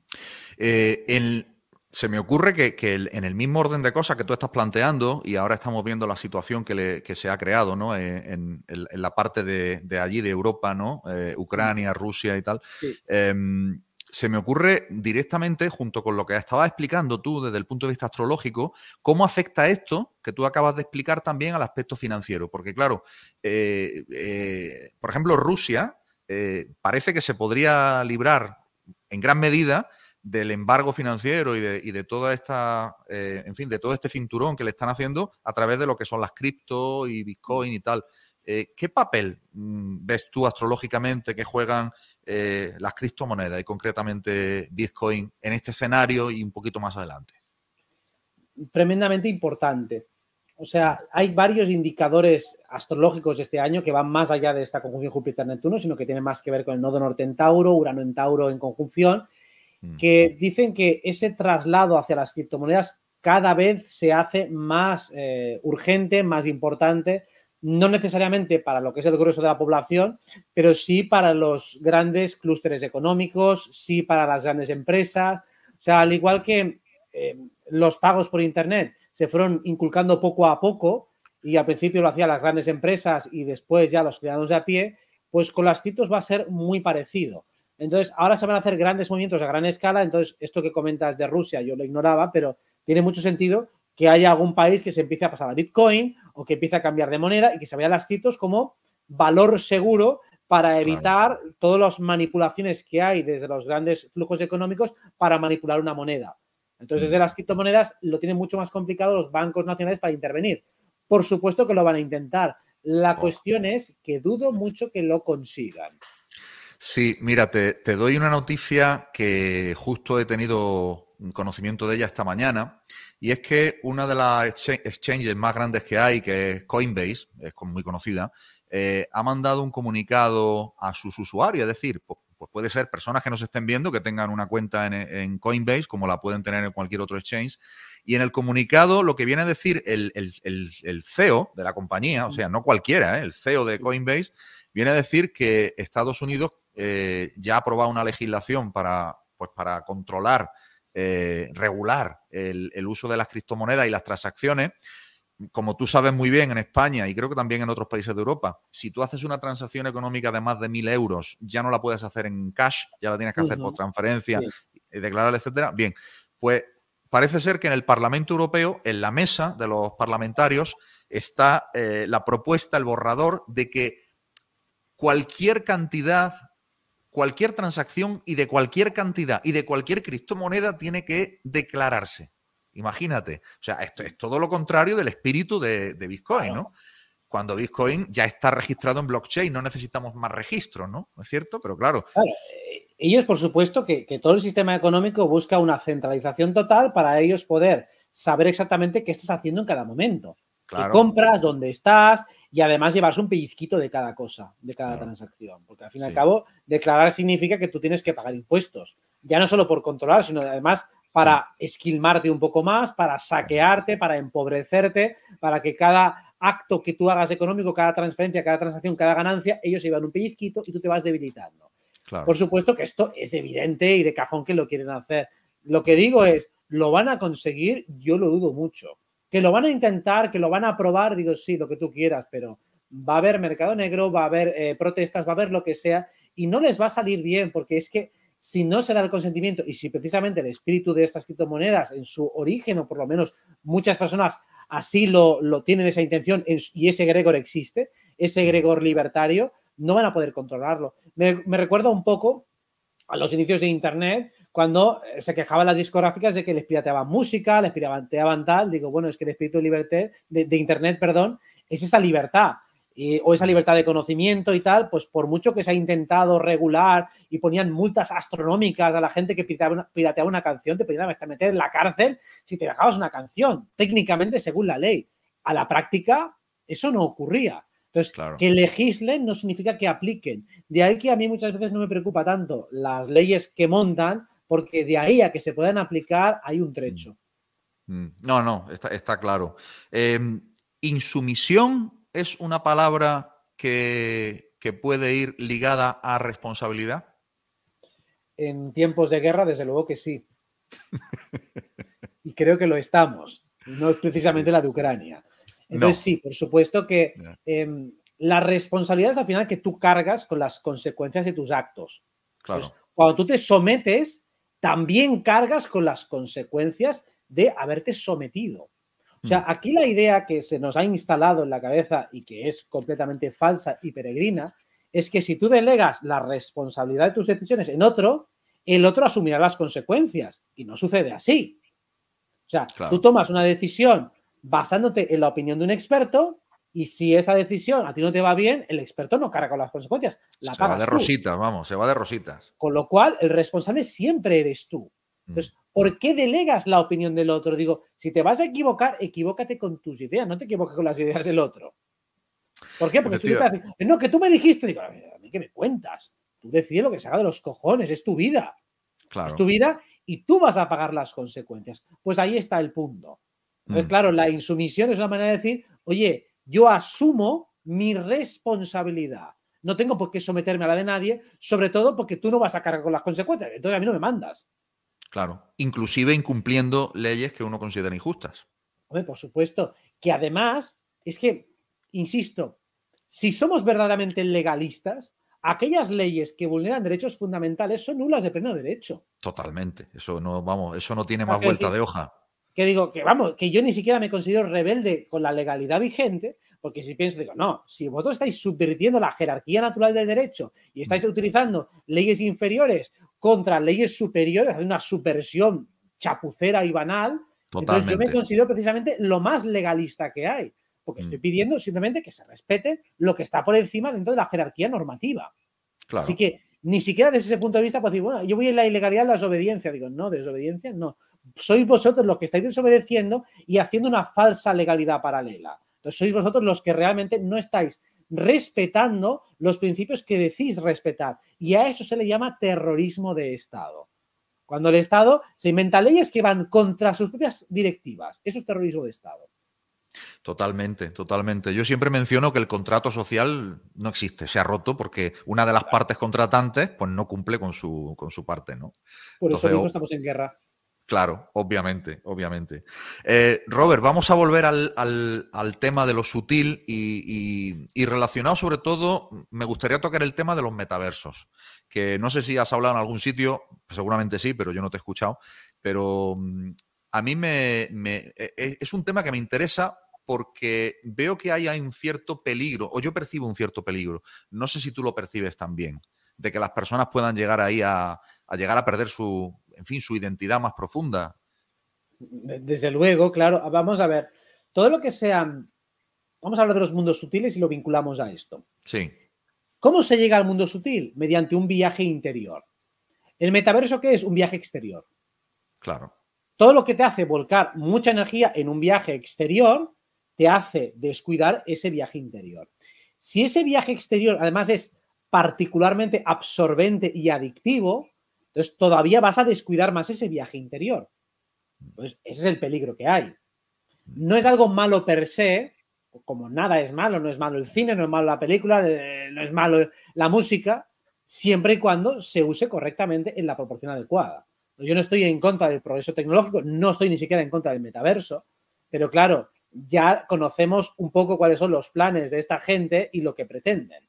Eh, el, se me ocurre que, en el mismo orden de cosas que tú estás planteando, y ahora estamos viendo la situación que, se ha creado ¿no? Eh, en, la parte de, allí, de Europa, ¿no? Eh, Ucrania, Rusia y tal, em, se me ocurre directamente, junto con lo que estabas explicando tú desde el punto de vista astrológico, cómo afecta esto que tú acabas de explicar también al aspecto financiero. Porque claro, eh, por ejemplo, Rusia parece que se podría librar en gran medida del embargo financiero y de, toda esta, eh, en fin, de todo este cinturón que le están haciendo a través de lo que son las cripto y Bitcoin y tal. Eh, ¿Qué papel mm, ves tú astrológicamente que juegan eh, las criptomonedas y concretamente Bitcoin en este escenario y un poquito más adelante? Tremendamente importante. O sea, hay varios indicadores astrológicos este año que van más allá de esta conjunción Júpiter-Neptuno, sino que tienen más que ver con el nodo norte en Tauro, Urano en Tauro en conjunción. Que dicen que ese traslado hacia las criptomonedas cada vez se hace más eh, urgente, más importante, no necesariamente para lo que es el grueso de la población, pero sí para los grandes clústeres económicos, sí para las grandes empresas. O sea, al igual que eh, los pagos por Internet se fueron inculcando poco a poco y al principio lo hacían las grandes empresas y después ya los ciudadanos de a pie, pues con las criptos va a ser muy parecido. Entonces, ahora se van a hacer grandes movimientos a gran escala. Entonces, esto que comentas de Rusia, yo lo ignoraba, pero tiene mucho sentido que haya algún país que se empiece a pasar a Bitcoin o que empiece a cambiar de moneda y que se vean las criptos como valor seguro para evitar todas las manipulaciones que hay desde los grandes flujos económicos para manipular una moneda. Entonces, desde mm. las criptomonedas lo tienen mucho más complicado los bancos nacionales para intervenir. Por supuesto que lo van a intentar. La cuestión es que dudo mucho que lo consigan. Sí, mira, te, doy una noticia que justo he tenido conocimiento de ella esta mañana, y es que una de las exchanges más grandes que hay, que es Coinbase, es muy conocida, eh, ha mandado un comunicado a sus usuarios, es decir, pues puede ser personas que nos estén viendo que tengan una cuenta en, Coinbase, como la pueden tener en cualquier otro exchange, y en el comunicado lo que viene a decir el, CEO de la compañía, o sea, no cualquiera, ¿eh? el CEO de Coinbase, viene a decir que Estados Unidos eh, ya ha aprobado una legislación para, pues para controlar, eh, regular el, uso de las criptomonedas y las transacciones. Como tú sabes muy bien en España y creo que también en otros países de Europa, si tú haces una transacción económica de más de mil euros, ya no la puedes hacer en cash, ya la tienes que hacer por transferencia, y declarar, etcétera. Bien, pues parece ser que en el Parlamento Europeo, en la mesa de los parlamentarios, está eh, la propuesta, el borrador de que cualquier cantidad cualquier transacción y de cualquier cantidad y de cualquier criptomoneda tiene que declararse. Imagínate. O sea, esto es todo lo contrario del espíritu de, Bitcoin, ¿no? Cuando Bitcoin ya está registrado en blockchain, no necesitamos más registros, ¿no? ¿No es cierto? Pero claro. Eh, ellos, por supuesto, que, todo el sistema económico busca una centralización total para ellos poder saber exactamente qué estás haciendo en cada momento. Claro. Qué compras, dónde estás, y además llevarse un pellizquito de cada cosa, de cada transacción. Porque al fin y al cabo, declarar significa que tú tienes que pagar impuestos. Ya no solo por controlar, sino además para esquilmarte un poco más, para saquearte, para empobrecerte, para que cada acto que tú hagas económico, cada transferencia, cada transacción, cada ganancia, ellos se llevan un pellizquito y tú te vas debilitando. Por supuesto que esto es evidente y de cajón que lo quieren hacer. Lo que digo es, ¿lo van a conseguir? Yo lo dudo mucho. Que lo van a intentar, que lo van a probar, digo, sí, lo que tú quieras, pero va a haber mercado negro, va a haber eh, protestas, va a haber lo que sea, y no les va a salir bien, porque es que si no se da el consentimiento y si precisamente el espíritu de estas criptomonedas en su origen, o por lo menos muchas personas así lo, tienen esa intención y ese Gregor existe, ese Gregor libertario, no van a poder controlarlo. Me, me recuerda un poco a los inicios de Internet, cuando eh, se quejaban las discográficas de que les pirateaban música, les pirateaban tal, digo, bueno, es que el espíritu de, libertad, de, Internet, perdón, es esa libertad. o esa libertad de conocimiento y tal, pues por mucho que se ha intentado regular y ponían multas astronómicas a la gente que pirateaba una, canción, te podían hasta meter en la cárcel si te dejabas una canción, técnicamente según la ley. A la práctica, eso no ocurría. Entonces, que legislen no significa que apliquen. De ahí que a mí muchas veces no me preocupa tanto las leyes que montan, porque de ahí a que se puedan aplicar hay un trecho. Mm. Mm. No, no, está, claro. Em, insumisión es una palabra que, puede ir ligada a responsabilidad. En tiempos de guerra, desde luego que sí. y creo que lo estamos. No es precisamente la de Ucrania. Entonces, sí, por supuesto que em, la responsabilidad es al final que tú cargas con las consecuencias de tus actos. Claro. cuando tú te sometes, también cargas con las consecuencias de haberte sometido. O sea, mm. aquí la idea que se nos ha instalado en la cabeza y que es completamente falsa y peregrina es que si tú delegas la responsabilidad de tus decisiones en otro, el otro asumirá las consecuencias. Y no sucede así. O sea, tú tomas una decisión basándote en la opinión de un experto y si esa decisión a ti no te va bien, el experto no carga con las consecuencias. La se va de rositas, vamos, se va de rositas. Con lo cual, el responsable siempre eres tú. Mm. Entonces, ¿por qué delegas la opinión del otro? Digo, si te vas a equivocar, equivócate con tus ideas, no te equivoques con las ideas del otro. ¿Por qué? Porque tú dices, no, que tú me dijiste, digo, a mí qué me cuentas. Tú decides lo que se haga de los cojones, es tu vida. Claro. Es tu vida y tú vas a pagar las consecuencias. Pues ahí está el punto. Entonces, mm. claro, la insumisión es una manera de decir, oye, yo asumo mi responsabilidad. No tengo por qué someterme a la de nadie, sobre todo porque tú no vas a cargar con las consecuencias. Entonces a mí no me mandas. Claro, inclusive incumpliendo leyes que uno considera injustas. Hombre, por supuesto. Que además, es que, insisto, si somos verdaderamente legalistas, aquellas leyes que vulneran derechos fundamentales son nulas de pleno derecho. Totalmente. Eso no, vamos, eso no tiene más vuelta de hoja. Que digo, que vamos, que yo ni siquiera me considero rebelde con la legalidad vigente, porque si pienso, digo, no, si vosotros estáis subvirtiendo la jerarquía natural del derecho y estáis mm. utilizando leyes inferiores contra leyes superiores, hay una subversión chapucera y banal, entonces yo me considero precisamente lo más legalista que hay porque estoy mm. pidiendo simplemente que se respete lo que está por encima dentro de la jerarquía normativa. Así que ni siquiera desde ese punto de vista puedo decir, bueno, yo voy en la ilegalidad, la desobediencia. Digo, no, desobediencia no. Sois vosotros los que estáis desobedeciendo y haciendo una falsa legalidad paralela. Entonces sois vosotros los que realmente no estáis respetando los principios que decís respetar. Y a eso se le llama terrorismo de Estado. Cuando el Estado se inventa leyes que van contra sus propias directivas. Eso es terrorismo de Estado. Totalmente, totalmente. Yo siempre menciono que el contrato social no existe, se ha roto porque una de las partes contratantes pues no cumple con su, con su parte, ¿no? Por eso mismo estamos en guerra. Claro, obviamente, obviamente. Eh, Robert, vamos a volver al, tema de lo sutil y, relacionado sobre todo, me gustaría tocar el tema de los metaversos, que no sé si has hablado en algún sitio, seguramente sí, pero yo no te he escuchado, pero mm, a mí me, e, e, es un tema que me interesa porque veo que hay, un cierto peligro, o yo percibo un cierto peligro. No sé si tú lo percibes también, de que las personas puedan llegar ahí a, llegar a perder su, en fin, su identidad más profunda. Desde luego, claro. Vamos a ver, todo lo que sean, vamos a hablar de los mundos sutiles y lo vinculamos a esto. Sí. ¿Cómo se llega al mundo sutil? Mediante un viaje interior. ¿El metaverso qué es? Un viaje exterior. Claro. Todo lo que te hace volcar mucha energía en un viaje exterior te hace descuidar ese viaje interior. Si ese viaje exterior además es particularmente absorbente y adictivo, entonces todavía vas a descuidar más ese viaje interior. Entonces, ese es el peligro que hay. No es algo malo per se, como nada es malo, no es malo el cine, no es malo la película, eh, no es malo la música, siempre y cuando se use correctamente en la proporción adecuada. Yo no estoy en contra del progreso tecnológico, no estoy ni siquiera en contra del metaverso, pero claro, ya conocemos un poco cuáles son los planes de esta gente y lo que pretenden.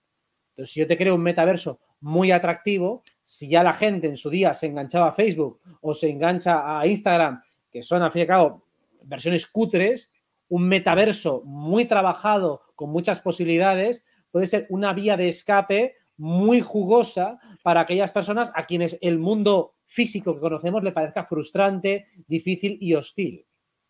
Entonces, si yo te creo un metaverso muy atractivo, si ya la gente en su día se enganchaba a Facebook o se engancha a Instagram, que son al fin y al cabo versiones cutres, un metaverso muy trabajado con muchas posibilidades puede ser una vía de escape muy jugosa para aquellas personas a quienes el mundo físico que conocemos le parezca frustrante, difícil y hostil.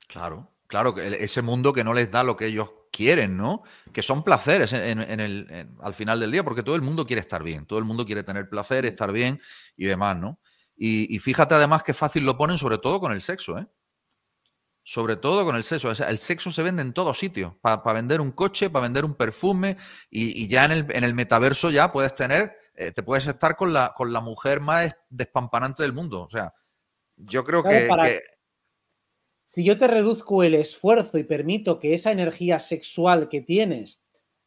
Claro, Claro, ese mundo que no les da lo que ellos quieren, ¿no? Que son placeres en, el, al final del día, porque todo el mundo quiere estar bien, todo el mundo quiere tener placer, estar bien y demás, ¿no? Y, fíjate además qué fácil lo ponen, sobre todo con el sexo, ¿eh? Sobre todo con el sexo. el sexo se vende en todos sitios, para vender un coche, para vender un perfume, y, ya en el, en el, metaverso ya puedes tener, eh, te puedes estar con la, con la mujer más despampanante del mundo. O sea, yo creo que si yo te reduzco el esfuerzo y permito que esa energía sexual que tienes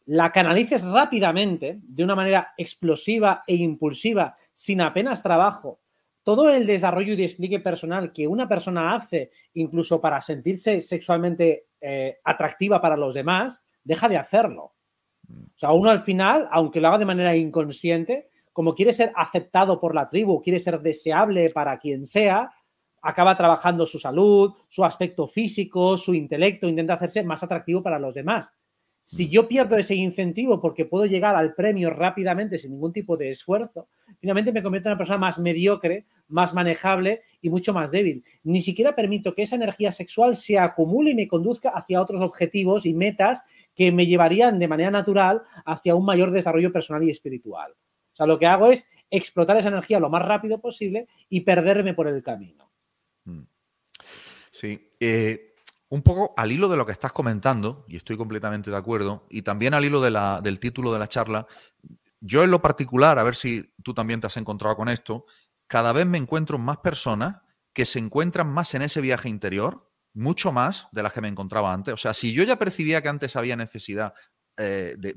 la canalices rápidamente, de una manera explosiva e impulsiva, sin apenas trabajo, todo el desarrollo y despliegue personal que una persona hace, incluso para sentirse sexualmente eh, atractiva para los demás, deja de hacerlo. O sea, uno al final, aunque lo haga de manera inconsciente, como quiere ser aceptado por la tribu, quiere ser deseable para quien sea, acaba trabajando su salud, su aspecto físico, su intelecto, intenta hacerse más atractivo para los demás. Si mm. yo pierdo ese incentivo porque puedo llegar al premio rápidamente sin ningún tipo de esfuerzo, finalmente me convierto en una persona más mediocre, más manejable y mucho más débil. Ni siquiera permito que esa energía sexual se acumule y me conduzca hacia otros objetivos y metas que me llevarían de manera natural hacia un mayor desarrollo personal y espiritual. O sea, lo que hago es explotar esa energía lo más rápido posible y perderme por el camino. Sí. Eh, un poco al hilo de lo que estás comentando, y estoy completamente de acuerdo, y también al hilo del título de la charla, yo en lo particular, a ver si tú también te has encontrado con esto, cada vez me encuentro más personas que se encuentran más en ese viaje interior mucho más de las que me encontraba antes. O sea, si yo ya percibía que antes había necesidad eh, de,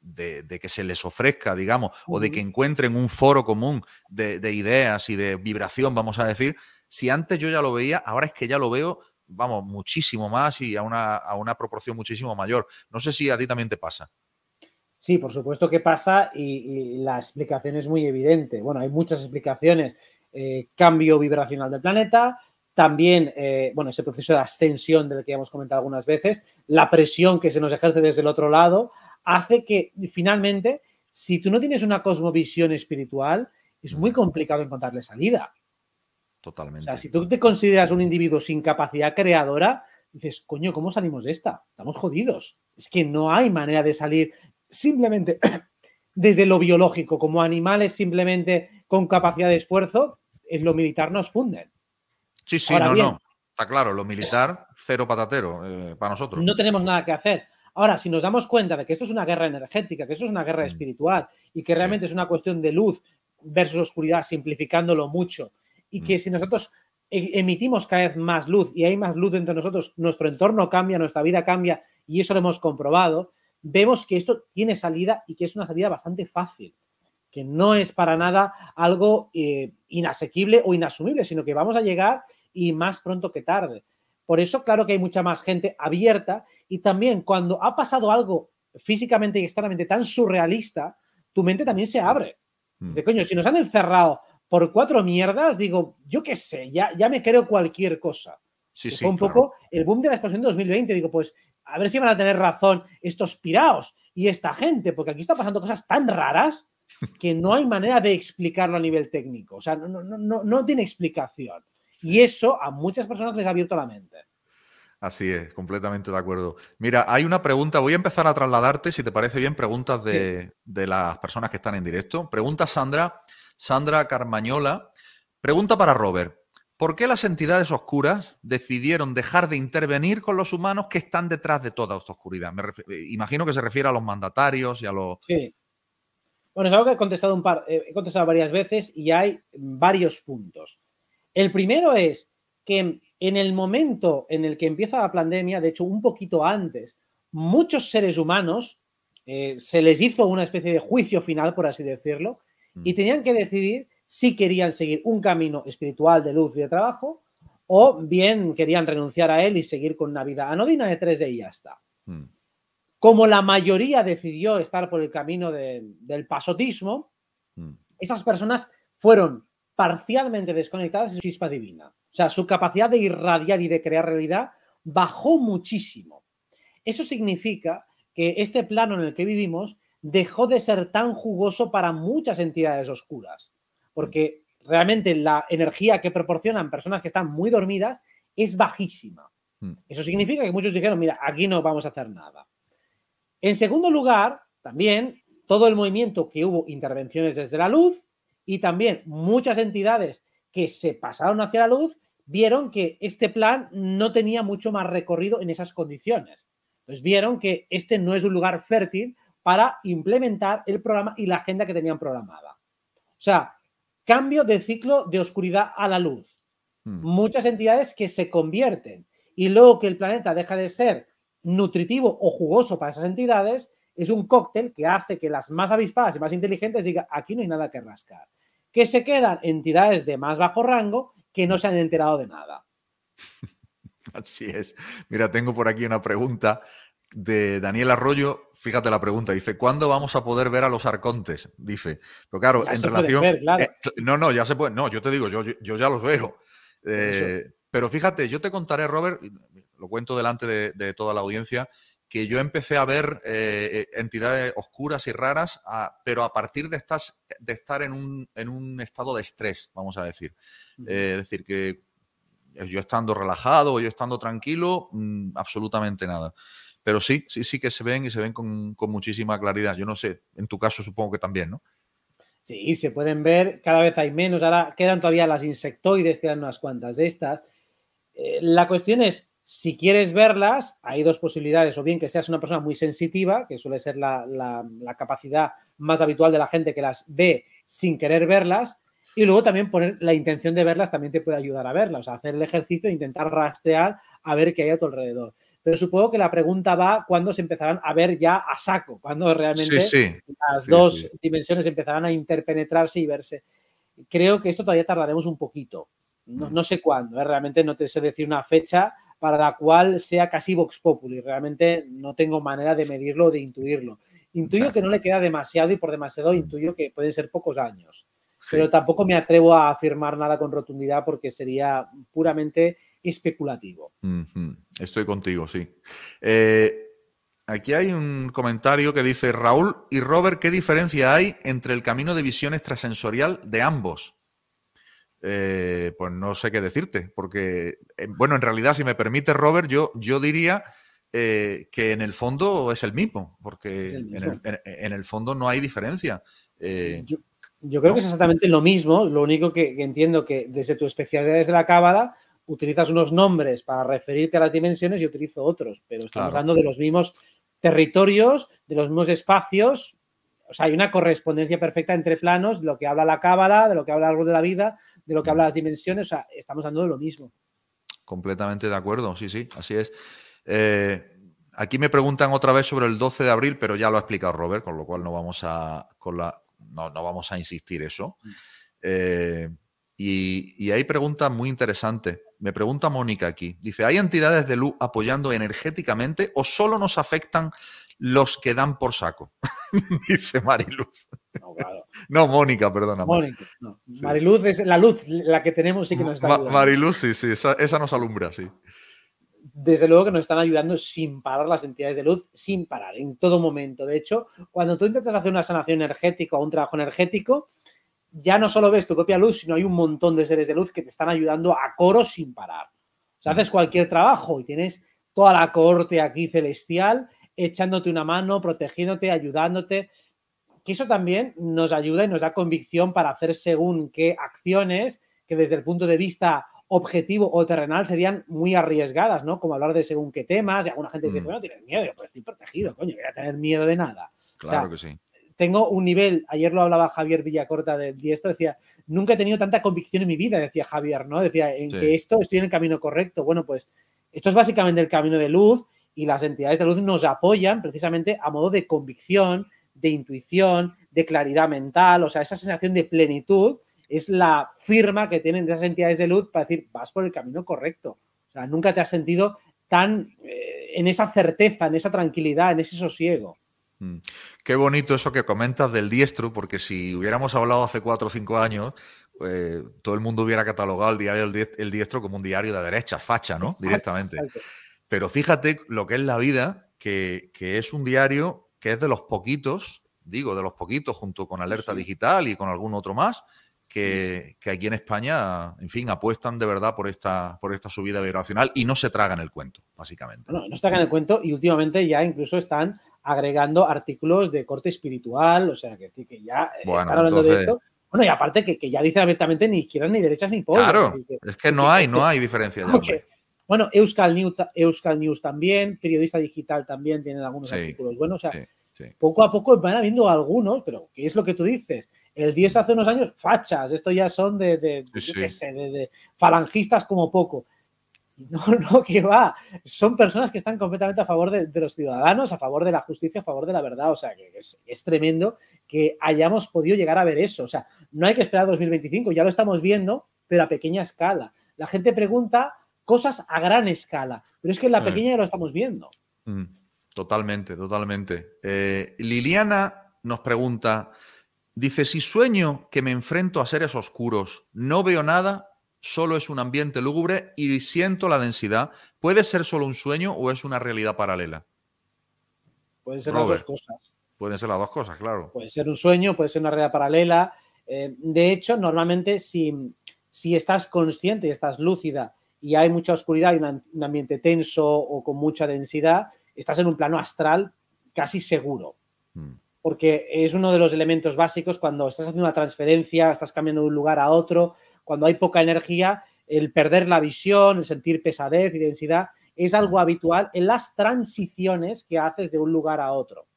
de, que se les ofrezca, digamos, o de que encuentren un foro común de, ideas y de vibración, vamos a decir, si antes yo ya lo veía, ahora es que ya lo veo, vamos, muchísimo más y a una, a una proporción muchísimo mayor. No sé si a ti también te pasa. Sí, por supuesto que pasa y, la explicación es muy evidente. Bueno, hay muchas explicaciones. Eh, cambio vibracional del planeta, también, eh, bueno, ese proceso de ascensión del que hemos comentado algunas veces, la presión que se nos ejerce desde el otro lado, hace que finalmente, si tú no tienes una cosmovisión espiritual, es muy complicado encontrarle salida. Totalmente. O sea, si tú te consideras un individuo sin capacidad creadora, dices, coño, ¿cómo salimos de esta? Estamos jodidos. Es que no hay manera de salir simplemente desde lo biológico, como animales simplemente con capacidad de esfuerzo, en lo militar nos funden. Sí, sí, no, no. Está claro, lo militar, cero patatero eh, para nosotros. No tenemos nada que hacer. Ahora, si nos damos cuenta de que esto es una guerra energética, que esto es una guerra mm. espiritual y que realmente es una cuestión de luz versus oscuridad, simplificándolo mucho, y que mm. si nosotros e, emitimos cada vez más luz y hay más luz entre nosotros, nuestro entorno cambia, nuestra vida cambia y eso lo hemos comprobado, vemos que esto tiene salida y que es una salida bastante fácil, que no es para nada algo eh, inasequible o inasumible, sino que vamos a llegar y más pronto que tarde. Por eso, claro que hay mucha más gente abierta y también cuando ha pasado algo físicamente y externamente tan surrealista, tu mente también se abre. Mm. De coño, si nos han encerrado por cuatro mierdas, digo, yo qué sé, ya, ya me creo cualquier cosa. Sí, fue un poco el boom de la explosión de 2020. Digo, pues a ver si van a tener razón estos piraos y esta gente, porque aquí está pasando cosas tan raras que no hay manera de explicarlo a nivel técnico. O sea, no, no, no, no tiene explicación. Y eso a muchas personas les ha abierto la mente. Así es, completamente de acuerdo. Mira, hay una pregunta, voy a empezar a trasladarte, si te parece bien, preguntas de, las personas que están en directo. Pregunta Sandra, Sandra Carmañola, pregunta para Robert. ¿Por qué las entidades oscuras decidieron dejar de intervenir con los humanos que están detrás de toda esta oscuridad? Me imagino que se refiere a los mandatarios y a los... Sí. Bueno, es algo que he contestado, un par, eh, he contestado varias veces y hay varios puntos. El primero es que en el momento en el que empieza la pandemia, de hecho un poquito antes, muchos seres humanos eh, se les hizo una especie de juicio final, por así decirlo. Y tenían que decidir si querían seguir un camino espiritual de luz y de trabajo o bien querían renunciar a él y seguir con una vida anodina de 3D y ya está. Mm. Como la mayoría decidió estar por el camino del pasotismo, mm. esas personas fueron parcialmente desconectadas de su chispa divina. O sea, su capacidad de irradiar y de crear realidad bajó muchísimo. Eso significa que este plano en el que vivimos dejó de ser tan jugoso para muchas entidades oscuras, porque realmente la energía que proporcionan personas que están muy dormidas es bajísima. Hmm. Eso significa que muchos dijeron, mira, aquí no vamos a hacer nada. En segundo lugar, también todo el movimiento que hubo intervenciones desde la luz, y también muchas entidades que se pasaron hacia la luz vieron que este plan no tenía mucho más recorrido en esas condiciones. Entonces vieron que este no es un lugar fértil para implementar el programa y la agenda que tenían programada. O sea, cambio de ciclo de oscuridad a la luz. Hmm. Muchas entidades que se convierten y luego que el planeta deja de ser nutritivo o jugoso para esas entidades, es un cóctel que hace que las más avispadas y más inteligentes digan, aquí no hay nada que rascar. Que se quedan entidades de más bajo rango que no se han enterado de nada. Así es. Mira, tengo por aquí una pregunta de Daniel Arroyo. Fíjate la pregunta. Dice, ¿cuándo vamos a poder ver a los arcontes? Dice. Pero claro, en relación... Eh, no, no, ya se puede. No, yo te digo, yo, yo ya los veo. Eh, pero fíjate, yo te contaré, Robert, lo cuento delante de toda la audiencia, que yo empecé a ver eh, entidades oscuras y raras, pero a partir de, estas, de estar en un, en un, estado de estrés, vamos a decir. Es decir, que yo estando relajado, yo estando tranquilo, mm, absolutamente nada. Pero sí, sí, sí que se ven y se ven con, muchísima claridad. Yo no sé, en tu caso supongo que también, ¿no? Sí, se pueden ver, cada vez hay menos. Ahora quedan todavía las insectoides, quedan unas cuantas de estas. la cuestión es, si quieres verlas, hay dos posibilidades, o bien que seas una persona muy sensitiva, que suele ser la, capacidad más habitual de la gente que las ve sin querer verlas, Y luego también poner la intención de verlas también te puede ayudar a verlas, o sea, hacer el ejercicio e intentar rastrear a ver qué hay a tu alrededor. Pero supongo que la pregunta va cuando se empezarán a ver ya a saco, cuando realmente las dos dimensiones empezarán a interpenetrarse y verse. Creo que esto todavía tardaremos un poquito. No, mm. sé cuándo, ¿eh? realmente no te sé decir una fecha para la cual sea casi Vox Populi. Realmente no tengo manera de medirlo o de intuirlo. Intuyo que no le queda demasiado y por demasiado intuyo que pueden ser pocos años. Pero tampoco me atrevo a afirmar nada con rotundidad porque sería puramente especulativo. Estoy contigo, sí. Eh, aquí hay un comentario que dice, Raúl y Robert, ¿qué diferencia hay entre el camino de visión extrasensorial de ambos? Eh, pues no sé qué decirte, porque, eh, bueno, en realidad, si me permite, Robert, yo, yo diría que en el fondo es el mismo, porque En, el, fondo no hay diferencia. Yo, creo que es exactamente lo mismo, lo único que, que entiendo que desde tu especialidad desde la cábala utilizas unos nombres para referirte a las dimensiones y utilizo otros, pero estamos hablando de los mismos territorios, de los mismos espacios. O sea, hay una correspondencia perfecta entre planos, de lo que habla la cábala, de lo que habla el árbol de la vida, de lo que habla las dimensiones. O sea, estamos hablando de lo mismo. Completamente de acuerdo, sí, sí, así es. Eh, aquí me preguntan otra vez sobre el 12 de abril, pero ya lo ha explicado Robert, con lo cual no vamos a, con la, no, vamos a insistir eso. Mm. Eh, y, y, hay preguntas muy interesantes. Me pregunta Mónica aquí. Dice, ¿hay entidades de luz apoyando energéticamente o solo nos afectan los que dan por saco? Dice Mariluz. No, claro. no Mónica, perdona. Mónica, no. Mariluz es la luz, la que tenemos y que nos está ayudando. Mariluz, sí, sí, esa, esa nos alumbra, sí. Desde luego que nos están ayudando sin parar las entidades de luz, sin parar, en todo momento. De hecho, cuando tú intentas hacer una sanación energética o un trabajo energético, ya no solo ves tu propia luz, sino hay un montón de seres de luz que te están ayudando a coro sin parar. O sea, haces cualquier trabajo y tienes toda la corte aquí celestial echándote una mano, protegiéndote, ayudándote. Que eso también nos ayuda y nos da convicción para hacer según qué acciones que desde el punto de vista objetivo o terrenal serían muy arriesgadas, ¿no? Como hablar de según qué temas, y alguna gente dice, mm. bueno, tienes miedo, yo pues estoy protegido, coño, voy a tener miedo de nada. Claro que sí tengo un nivel, ayer lo hablaba Javier Villacorta de, esto, decía, nunca he tenido tanta convicción en mi vida, decía Javier, ¿no? Decía, en que esto estoy en el camino correcto. Bueno, pues esto es básicamente el camino de luz y las entidades de luz nos apoyan precisamente a modo de convicción, de intuición, de claridad mental, o sea, esa sensación de plenitud es la firma que tienen esas entidades de luz para decir, vas por el camino correcto. O sea, nunca te has sentido tan eh, en esa certeza, en esa tranquilidad, en ese sosiego. Mm. Qué bonito eso que comentas del diestro, porque si hubiéramos hablado hace cuatro o cinco años, eh, todo el mundo hubiera catalogado el diario El Diestro como un diario de derecha, facha, ¿no? Directamente. Pero fíjate lo que es la vida, que, es un diario que es de los poquitos, digo, de los poquitos, junto con Alerta Digital y con algún otro más, que, aquí en España, en fin, apuestan de verdad por esta, por esta subida vibracional y no se tragan el cuento, básicamente. No, no se tragan el cuento y últimamente ya incluso están agregando artículos de corte espiritual, o sea, que, que ya están hablando de esto. Bueno, y aparte que, ya dicen abiertamente ni izquierdas, ni derechas, ni pollas. Claro, es que no hay, no hay diferencia. bueno, Euskal News, Euskal News también, Periodista Digital también tienen algunos artículos buenos. O sea, poco a poco van habiendo algunos, pero ¿qué es lo que tú dices? El 10 hace unos años, fachas, esto ya son de, de, de falangistas como poco. No, no, que va. Son personas que están completamente a favor de, los ciudadanos, a favor de la justicia, a favor de la verdad. O sea, que es, tremendo que hayamos podido llegar a ver eso. O sea, no hay que esperar 2025, ya lo estamos viendo, pero a pequeña escala. La gente pregunta cosas a gran escala, pero es que en la mm. pequeña ya lo estamos viendo. Mm. Totalmente, totalmente. Eh, Liliana nos pregunta, dice, si sueño que me enfrento a seres oscuros, no veo nada, solo es un ambiente lúgubre y siento la densidad. ¿Puede ser solo un sueño o es una realidad paralela? Pueden ser las dos cosas. Pueden ser las dos cosas, claro. Puede ser un sueño, puede ser una realidad paralela. Eh, de hecho, normalmente si, si, estás consciente y estás lúcida y hay mucha oscuridad y un ambiente tenso o con mucha densidad, estás en un plano astral casi seguro. Hmm. Porque es uno de los elementos básicos cuando estás haciendo una transferencia, estás cambiando de un lugar a otro, cuando hay poca energía, el perder la visión, el sentir pesadez y densidad, es algo habitual en las transiciones que haces de un lugar a otro.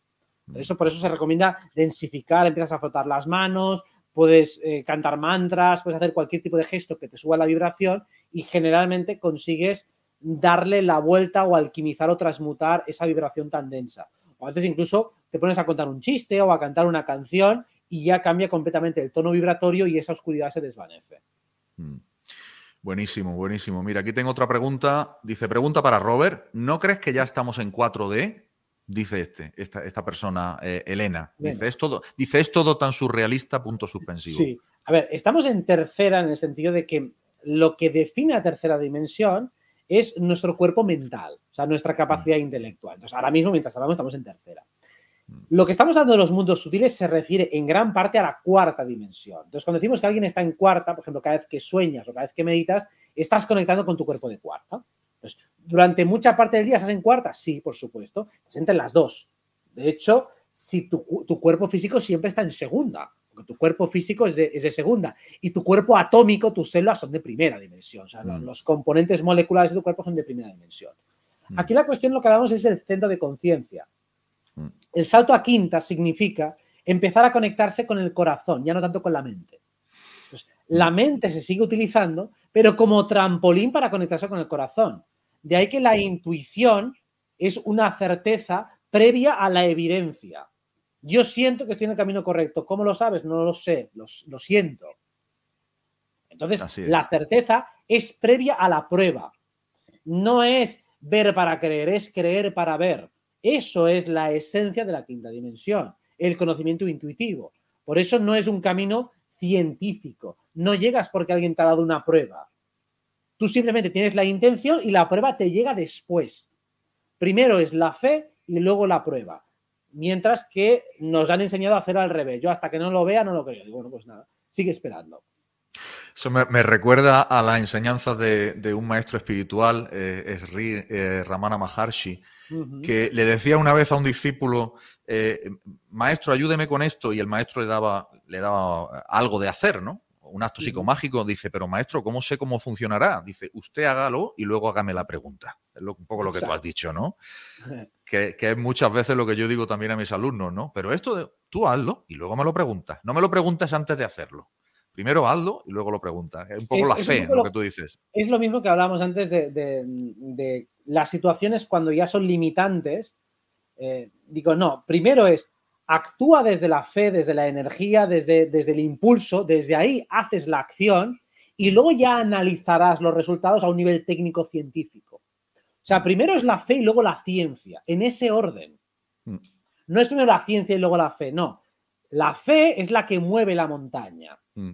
Eso, por eso se recomienda densificar, empiezas a frotar las manos, puedes eh, cantar mantras, puedes hacer cualquier tipo de gesto que te suba la vibración y generalmente consigues darle la vuelta o alquimizar o transmutar esa vibración tan densa. O a veces incluso te pones a contar un chiste o a cantar una canción y ya cambia completamente el tono vibratorio y esa oscuridad se desvanece. Mm. Buenísimo, buenísimo. Mira, aquí tengo otra pregunta. Dice, pregunta para Robert. ¿No crees que ya estamos en 4D? Dice este, esta, esta persona, eh, Elena. Dice es, todo, dice, es todo tan surrealista, punto suspensivo. Sí. A ver, estamos en tercera en el sentido de que lo que define a tercera dimensión es nuestro cuerpo mental, o sea, nuestra capacidad mm. intelectual. Entonces, ahora mismo, mientras hablamos, estamos en tercera. Lo que estamos dando de los mundos sutiles se refiere en gran parte a la cuarta dimensión. Entonces, cuando decimos que alguien está en cuarta, por ejemplo, cada vez que sueñas o cada vez que meditas, estás conectando con tu cuerpo de cuarta. Entonces, durante mucha parte del día estás en cuarta, sí, por supuesto, estás entre las dos. De hecho, si tu, tu cuerpo físico siempre está en segunda, porque tu cuerpo físico es de, segunda y tu cuerpo atómico, tus células son de primera dimensión. O sea, mm. los, componentes moleculares de tu cuerpo son de primera dimensión. Mm. Aquí la cuestión, lo que hablamos es el centro de conciencia. Mm. El salto a quinta significa empezar a conectarse con el corazón, ya no tanto con la mente. la mente se sigue utilizando, pero como trampolín para conectarse con el corazón. De ahí que la intuición es una certeza previa a la evidencia. Yo siento que estoy en el camino correcto. ¿Cómo lo sabes? No lo sé, lo, siento. Entonces, la certeza es previa a la prueba. No es ver para creer, es creer para ver. Eso es la esencia de la quinta dimensión, el conocimiento intuitivo. Por eso no es un camino científico. No llegas porque alguien te ha dado una prueba. Tú simplemente tienes la intención y la prueba te llega después. Primero es la fe y luego la prueba mientras que nos han enseñado a hacer al revés. Yo hasta que no lo vea no lo creo. bueno, pues nada, sigue esperando. Eso me, recuerda a la enseñanza de, un maestro espiritual, eh, Sri eh, Ramana Maharshi, que le decía una vez a un discípulo, eh, maestro, ayúdeme con esto, y el maestro le daba, le daba algo de hacer, ¿no? Un acto psicomágico, dice, pero maestro, ¿cómo sé cómo funcionará? Dice, usted hágalo y luego hágame la pregunta. Es un poco lo que tú has dicho, ¿no? que, es muchas veces lo que yo digo también a mis alumnos, ¿no? Pero esto tú hazlo y luego me lo preguntas. No me lo preguntes antes de hacerlo. Primero hazlo y luego lo preguntas. Es un poco la fe, lo, que tú dices. Es lo mismo que hablábamos antes de, las situaciones cuando ya son limitantes. Eh, digo, no, primero es actúa desde la fe, desde la energía, desde, desde el impulso, desde ahí haces la acción y luego ya analizarás los resultados a un nivel técnico científico. O sea, primero es la fe y luego la ciencia, en ese orden. Mm. No es primero la ciencia y luego la fe, no. La fe es la que mueve la montaña. Mm.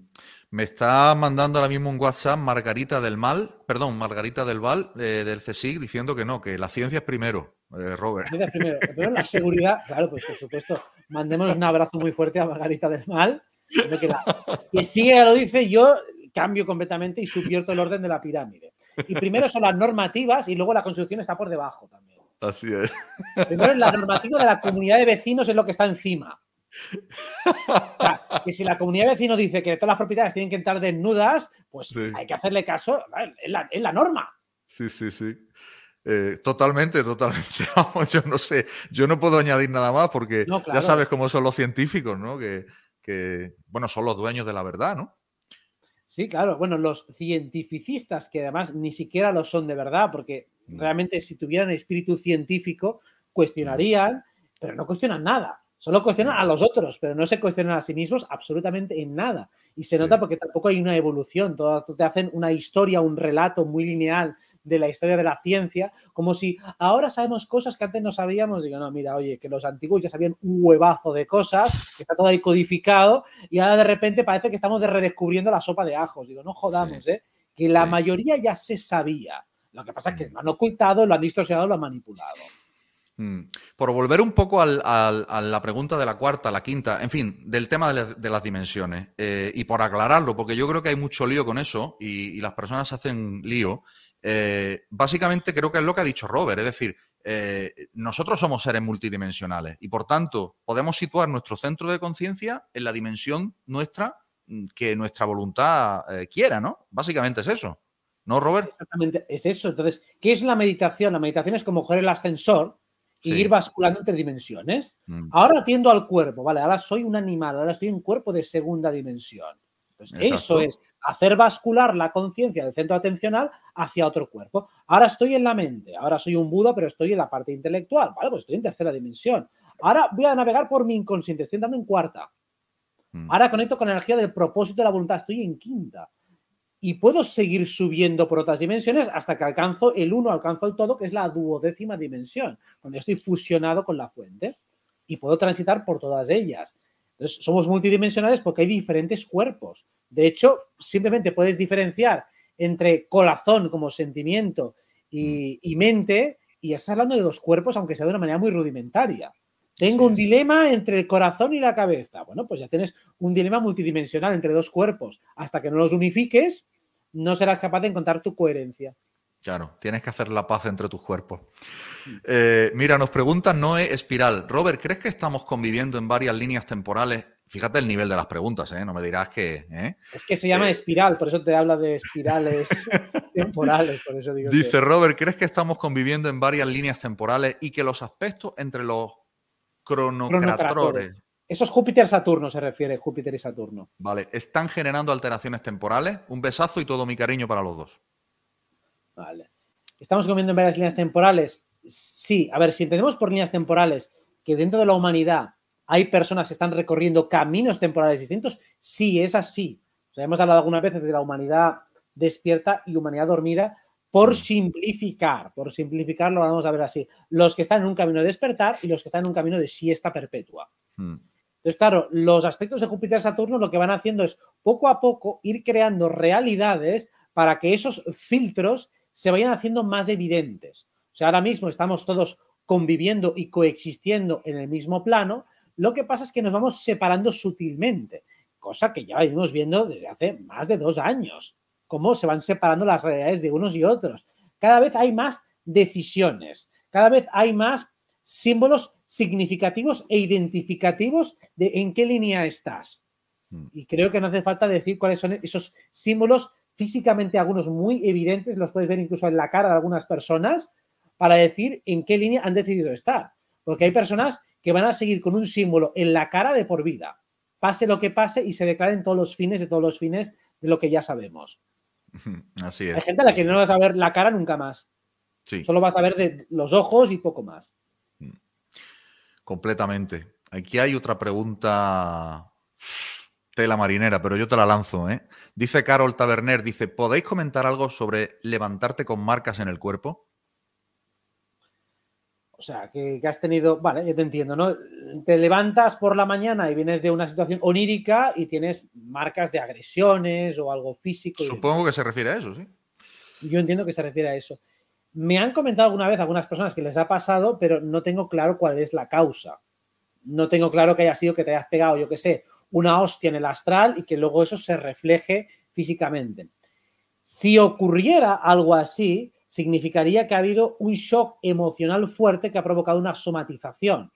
Me está mandando ahora mismo un WhatsApp Margarita del Mal, perdón, Margarita del Val, eh, del CSIC, diciendo que no, que la ciencia es primero, eh, Robert. La primero, pero la seguridad, claro, pues por supuesto, mandémonos un abrazo muy fuerte a Margarita del Mal, que, la, que sigue, lo dice, yo cambio completamente y subvierto el orden de la pirámide. Y primero son las normativas y luego la construcción está por debajo también. Así es. Primero la normativa de la comunidad de vecinos es lo que está encima. Y si la comunidad de vecinos dice que todas las propiedades tienen que estar desnudas, pues hay que hacerle caso, es la, norma. Sí, sí, sí. Eh, totalmente, totalmente. yo no sé, yo no puedo añadir nada más porque ya sabes cómo son los científicos, ¿no? Que, que, bueno, son los dueños de la verdad, ¿no? Sí, claro. Bueno, los cientificistas, que además ni siquiera lo son de verdad, porque mm. realmente si tuvieran espíritu científico, cuestionarían, pero no cuestionan nada. Solo cuestionan a los otros, pero no se cuestionan a sí mismos absolutamente en nada. Y se nota porque tampoco hay una evolución. Todo, te hacen una historia, un relato muy lineal de la historia de la ciencia, como si ahora sabemos cosas que antes no sabíamos. Digo, no, mira, oye, que los antiguos ya sabían un huevazo de cosas, que está todo ahí codificado, y ahora de repente parece que estamos redescubriendo la sopa de ajos. Digo, no jodamos, ¿eh? Que la mayoría ya se sabía. Lo que pasa es que mm. lo han ocultado, lo han distorsionado, lo han manipulado. Mm. Por volver un poco a la pregunta de la cuarta, la quinta, en fin, del tema de, las dimensiones, eh, y por aclararlo, porque yo creo que hay mucho lío con eso y, las personas hacen lío, eh, básicamente creo que es lo que ha dicho Robert, es decir, eh, nosotros somos seres multidimensionales y por tanto podemos situar nuestro centro de conciencia en la dimensión nuestra mm, que nuestra voluntad quiera, ¿no? Básicamente es eso, ¿no, Robert? Exactamente, es eso. Entonces, ¿qué es la meditación? La meditación es como coger el ascensor y ir basculando entre dimensiones. Mm. Ahora atiendo al cuerpo, ¿vale? Ahora soy un animal, ahora estoy en un cuerpo de segunda dimensión. eso es hacer bascular la conciencia del centro atencional hacia otro cuerpo. Ahora estoy en la mente, ahora soy un Buda, pero estoy en la parte intelectual, ¿vale? Pues estoy en tercera dimensión. Ahora voy a navegar por mi inconsciente, estoy entrando en cuarta. Mm. Ahora conecto con la energía del propósito de la voluntad, estoy en quinta. Y puedo seguir subiendo por otras dimensiones hasta que alcanzo el uno, alcanzo el todo, que es la duodécima dimensión, donde estoy fusionado con la fuente. Y puedo transitar por todas ellas. Entonces, somos multidimensionales porque hay diferentes cuerpos. De hecho, simplemente puedes diferenciar entre corazón como sentimiento y, y mente, y estás hablando de dos cuerpos, aunque sea de una manera muy rudimentaria. Tengo un dilema entre el corazón y la cabeza. Bueno, pues ya tienes un dilema multidimensional entre dos cuerpos. Hasta que no los unifiques, no serás capaz de encontrar tu coherencia. Claro, tienes que hacer la paz entre tus cuerpos. Eh, mira, nos pregunta Noé Espiral. Robert, ¿crees que estamos conviviendo en varias líneas temporales? Fíjate el nivel de las preguntas, ¿eh? No me dirás que. ¿eh? Es que se llama eh, espiral, por eso te habla de espirales temporales. Por eso digo Dice Robert, ¿crees que estamos conviviendo en varias líneas temporales y que los aspectos entre los cronocratores. Eso es Júpiter-Saturno, se refiere, Júpiter y Saturno. Vale, están generando alteraciones temporales. Un besazo y todo mi cariño para los dos. Vale. ¿Estamos comiendo en varias líneas temporales? Sí. A ver, si entendemos por líneas temporales que dentro de la humanidad hay personas que están recorriendo caminos temporales distintos, sí, es así. O hemos hablado algunas veces de la humanidad despierta y humanidad dormida, por mm. simplificar, por simplificar lo vamos a ver así, los que están en un camino de despertar y los que están en un camino de siesta perpetua. Mm. Entonces, claro, los aspectos de Júpiter-Saturno lo que van haciendo es poco a poco ir creando realidades para que esos filtros se vayan haciendo más evidentes. O sea, ahora mismo estamos todos conviviendo y coexistiendo en el mismo plano, lo que pasa es que nos vamos separando sutilmente, cosa que ya venimos viendo desde hace más de dos años cómo se van separando las realidades de unos y otros. Cada vez hay más decisiones, cada vez hay más símbolos significativos e identificativos de en qué línea estás. Hmm. Y creo que no hace falta decir cuáles son esos símbolos físicamente, algunos muy evidentes, los puedes ver incluso en la cara de algunas personas, para decir en qué línea han decidido estar. Porque hay personas que van a seguir con un símbolo en la cara de por vida, pase lo que pase y se declaren todos los fines de todos los fines de lo que ya sabemos. Así es. Hay gente a la que no vas a ver la cara nunca más. Sí. Solo vas a ver de los ojos y poco más. Mm. Completamente. Aquí hay otra pregunta tela marinera, pero yo te la lanzo. ¿eh? Dice Carol Taberner, dice, ¿podéis comentar algo sobre levantarte con marcas en el cuerpo? O sea, que, has tenido, vale, ya te entiendo, ¿no? Te levantas por la mañana y vienes de una situación onírica y tienes marcas de agresiones o algo físico. Supongo que se refiere a eso, sí. Yo entiendo que se refiere a eso. Me han comentado alguna vez algunas personas que les ha pasado, pero no tengo claro cuál es la causa. No tengo claro que haya sido que te hayas pegado, yo qué sé, una hostia en el astral y que luego eso se refleje físicamente. Si ocurriera algo así, significaría que ha habido un shock emocional fuerte que ha provocado una somatización.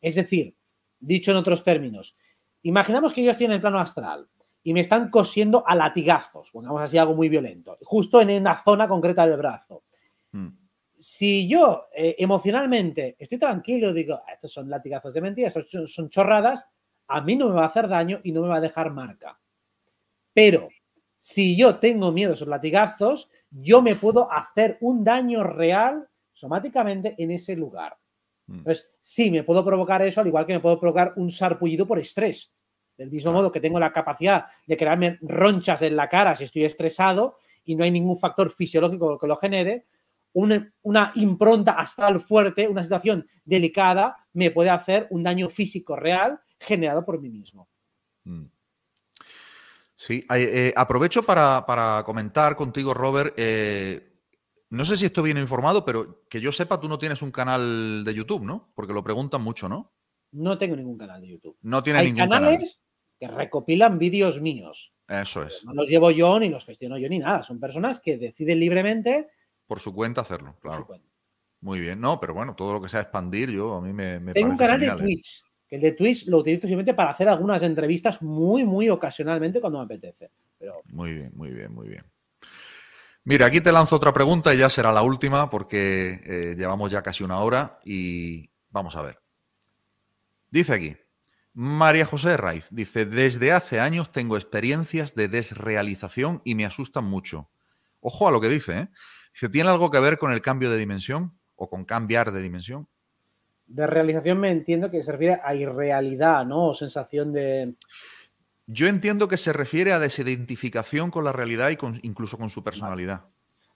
Es decir, dicho en otros términos, imaginamos que yo estoy en el plano astral y me están cosiendo a latigazos, pongamos así algo muy violento, justo en una zona concreta del brazo. Hmm. Si yo eh, emocionalmente estoy tranquilo, digo, ah, estos son latigazos de mentira, estos son chorradas, a mí no me va a hacer daño y no me va a dejar marca. Pero si yo tengo miedo a esos latigazos, yo me puedo hacer un daño real somáticamente en ese lugar. Mm. Entonces, sí, me puedo provocar eso, al igual que me puedo provocar un sarpullido por estrés. Del mismo modo que tengo la capacidad de crearme ronchas en la cara si estoy estresado y no hay ningún factor fisiológico que lo genere, una, impronta astral fuerte, una situación delicada, me puede hacer un daño físico real generado por mí mismo. Mm. Sí, eh, aprovecho para, comentar contigo, Robert. Eh, no sé si estoy bien informado, pero que yo sepa, tú no tienes un canal de YouTube, ¿no? Porque lo preguntan mucho, ¿no? No tengo ningún canal de YouTube. No tiene ningún canales que recopilan vídeos míos. Eso es. No los llevo yo ni los gestiono yo ni nada. Son personas que deciden libremente. Por su cuenta hacerlo, claro. Muy bien, no, pero bueno, todo lo que sea expandir, yo a mí me, me Tengo un canal de ¿eh? El de Twitch lo utilizo simplemente para hacer algunas entrevistas muy, muy ocasionalmente cuando me apetece. Muy bien, muy bien, muy bien. Mira, aquí te lanzo otra pregunta y ya será la última porque eh, llevamos ya casi una hora y vamos a ver. Dice aquí, María José Raiz, dice, desde hace años tengo experiencias de desrealización y me asustan mucho. Ojo a lo que dice, ¿eh? Dice, ¿tiene algo que ver con el cambio de dimensión o con cambiar de dimensión? De realización me entiendo que se refiere a irrealidad, ¿no? O sensación de... Yo entiendo que se refiere a desidentificación con la realidad y incluso con su personalidad.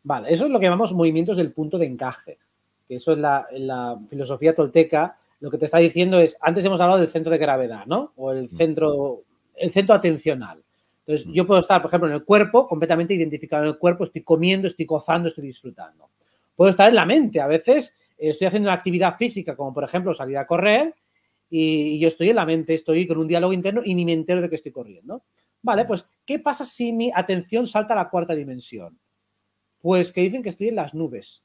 Vale. eso es lo que llamamos movimientos del punto de encaje. Que eso en la, en la filosofía tolteca lo que te está diciendo es, antes hemos hablado del centro de gravedad, ¿no? O el mm. centro, el centro atencional. Entonces, mm. yo puedo estar, por ejemplo, en el cuerpo, completamente identificado en el cuerpo, estoy comiendo, estoy gozando, estoy disfrutando. Puedo estar en la mente, a veces estoy haciendo una actividad física, como por ejemplo salir a correr, y yo estoy en la mente, estoy con un diálogo interno y ni me entero de que estoy corriendo. Vale, pues, ¿qué pasa si mi atención salta a la cuarta dimensión? Pues que dicen que estoy en las nubes.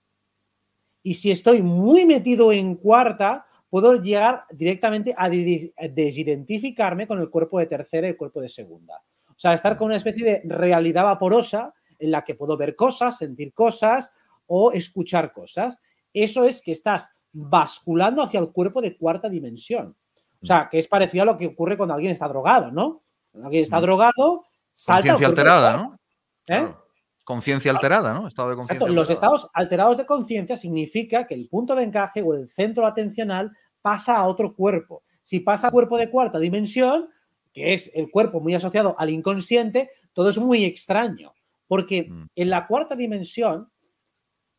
Y si estoy muy metido en cuarta, puedo llegar directamente a desidentificarme con el cuerpo de tercera y el cuerpo de segunda. O sea, estar con una especie de realidad vaporosa en la que puedo ver cosas, sentir cosas o escuchar cosas. Eso es que estás basculando hacia el cuerpo de cuarta dimensión. O sea, que es parecido a lo que ocurre cuando alguien está drogado, ¿no? Cuando alguien está mm. drogado, salta. Conciencia alterada, ¿no? ¿Eh? Conciencia alterada, ¿no? Estado de conciencia. Los estados alterados de conciencia significa que el punto de encaje o el centro atencional pasa a otro cuerpo. Si pasa a cuerpo de cuarta dimensión, que es el cuerpo muy asociado al inconsciente, todo es muy extraño. Porque mm. en la cuarta dimensión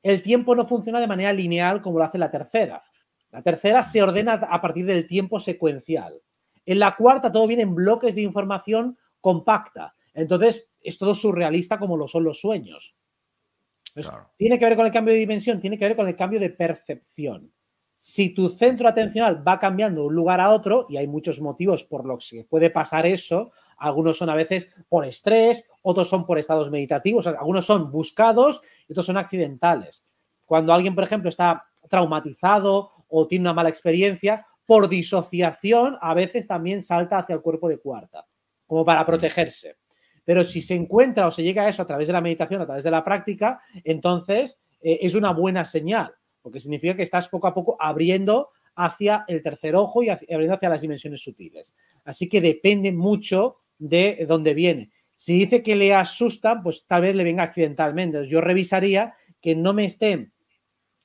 el tiempo no funciona de manera lineal como lo hace la tercera. La tercera se ordena a partir del tiempo secuencial. En la cuarta todo viene en bloques de información compacta. Entonces es todo surrealista como lo son los sueños. Tiene que ver con el cambio de dimensión, tiene que ver con el cambio de percepción. Si tu centro atencional va cambiando de un lugar a otro, y hay muchos motivos por los que puede pasar eso, algunos son a veces por estrés, otros son por estados meditativos, algunos son buscados y otros son accidentales. Cuando alguien, por ejemplo, está traumatizado o tiene una mala experiencia, por disociación a veces también salta hacia el cuerpo de cuarta, como para protegerse. Pero si se encuentra o se llega a eso a través de la meditación, a través de la práctica, entonces eh, es una buena señal, porque significa que estás poco a poco abriendo hacia el tercer ojo y abriendo hacia las dimensiones sutiles. Así que depende mucho de dónde viene. Si dice que le asustan, pues tal vez le venga accidentalmente. Yo revisaría que no me esté,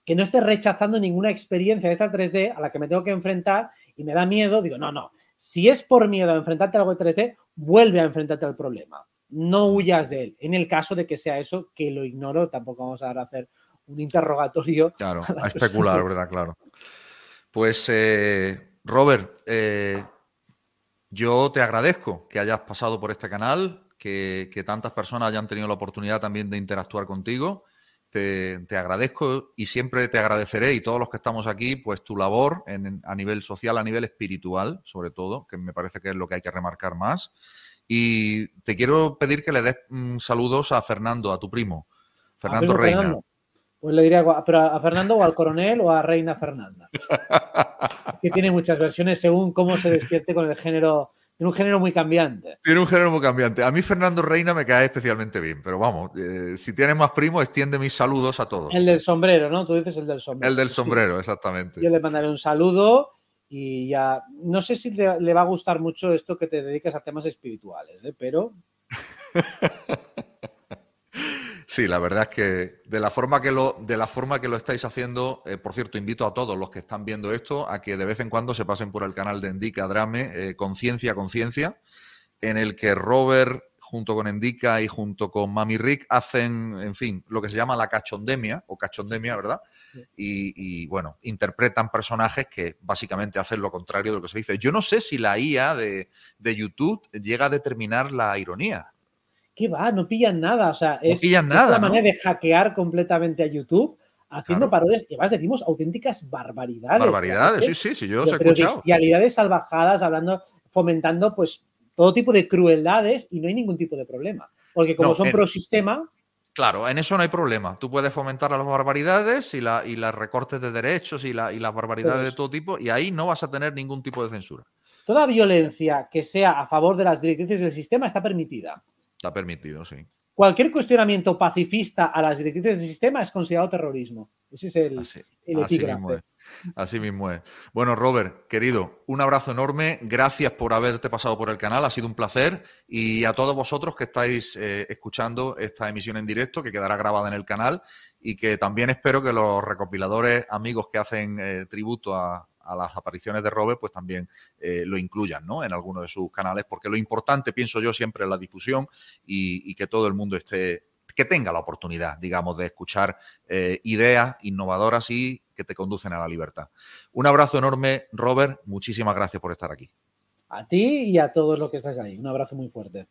que no esté rechazando ninguna experiencia de esta 3D a la que me tengo que enfrentar y me da miedo. Digo, no, no. Si es por miedo a enfrentarte a algo de 3D, vuelve a enfrentarte al problema. No huyas de él. En el caso de que sea eso, que lo ignoro, tampoco vamos a hacer un interrogatorio. Claro, a, especular, ¿verdad? Claro. Pues, eh, Robert, eh, yo te agradezco que hayas pasado por este canal, que, tantas personas hayan tenido la oportunidad también de interactuar contigo. Te, agradezco y siempre te agradeceré y todos los que estamos aquí, pues tu labor a nivel social, a nivel espiritual, sobre todo, que me parece que es lo que hay que remarcar más. Y te quiero pedir que le des mm, saludos a Fernando, a tu primo, Fernando Reina. Pues le diría a Fernando o al coronel o a Reina Fernanda. que tiene muchas versiones según cómo se despierte con el género. Tiene un género muy cambiante. Tiene un género muy cambiante. A mí Fernando Reina me cae especialmente bien, pero vamos, eh, si tienes más primos, extiende mis saludos a todos. El del sombrero, ¿no? Tú dices el del sombrero. El del sombrero, exactamente. Yo le mandaré un saludo y ya. No sé si le va a gustar mucho esto que te dediques a temas espirituales, ¿eh? pero. Sí, la verdad es que de la forma que lo, de la forma que lo estáis haciendo, eh, por cierto, invito a todos los que están viendo esto a que de vez en cuando se pasen por el canal de Endica Drame, eh, Conciencia, Conciencia, en el que Robert, junto con Endica y junto con Mami Rick, hacen, en fin, lo que se llama la cachondemia, o cachondemia, ¿verdad? Y, bueno, interpretan personajes que básicamente hacen lo contrario de lo que se dice. Yo no sé si la IA de, de YouTube llega a determinar la ironía. ¿Qué va? No pillan nada. O sea, es, nada, una manera de hackear completamente a YouTube haciendo parodias, y además decimos auténticas barbaridades. Barbaridades, sí, sí, sí, yo os he pero bestialidades salvajadas, hablando, fomentando pues todo tipo de crueldades y no hay ningún tipo de problema. Porque como son pro sistema. Claro, en eso no hay problema. Tú puedes fomentar las barbaridades y, la, y las recortes de derechos y, la, y las barbaridades de todo tipo, y ahí no vas a tener ningún tipo de censura. Toda violencia que sea a favor de las directrices del sistema está permitida. Está permitido, sí. cualquier cuestionamiento pacifista a las directrices del sistema es considerado terrorismo. Ese es el, así, mismo es. Así mismo es. Bueno, Robert, querido, un abrazo enorme. Gracias por haberte pasado por el canal. Ha sido un placer. Y a todos vosotros que estáis eh, escuchando esta emisión en directo, que quedará grabada en el canal, y que también espero que los recopiladores amigos que hacen eh, tributo a, las apariciones de Robert, pues también eh, lo incluyan ¿no? en alguno de sus canales, porque lo importante, pienso yo, siempre es la difusión y, que todo el mundo esté, que tenga la oportunidad, digamos, de escuchar eh, ideas innovadoras y que te conducen a la libertad. Un abrazo enorme, Robert. Muchísimas gracias por estar aquí. A ti y a todos los que estáis ahí. Un abrazo muy fuerte.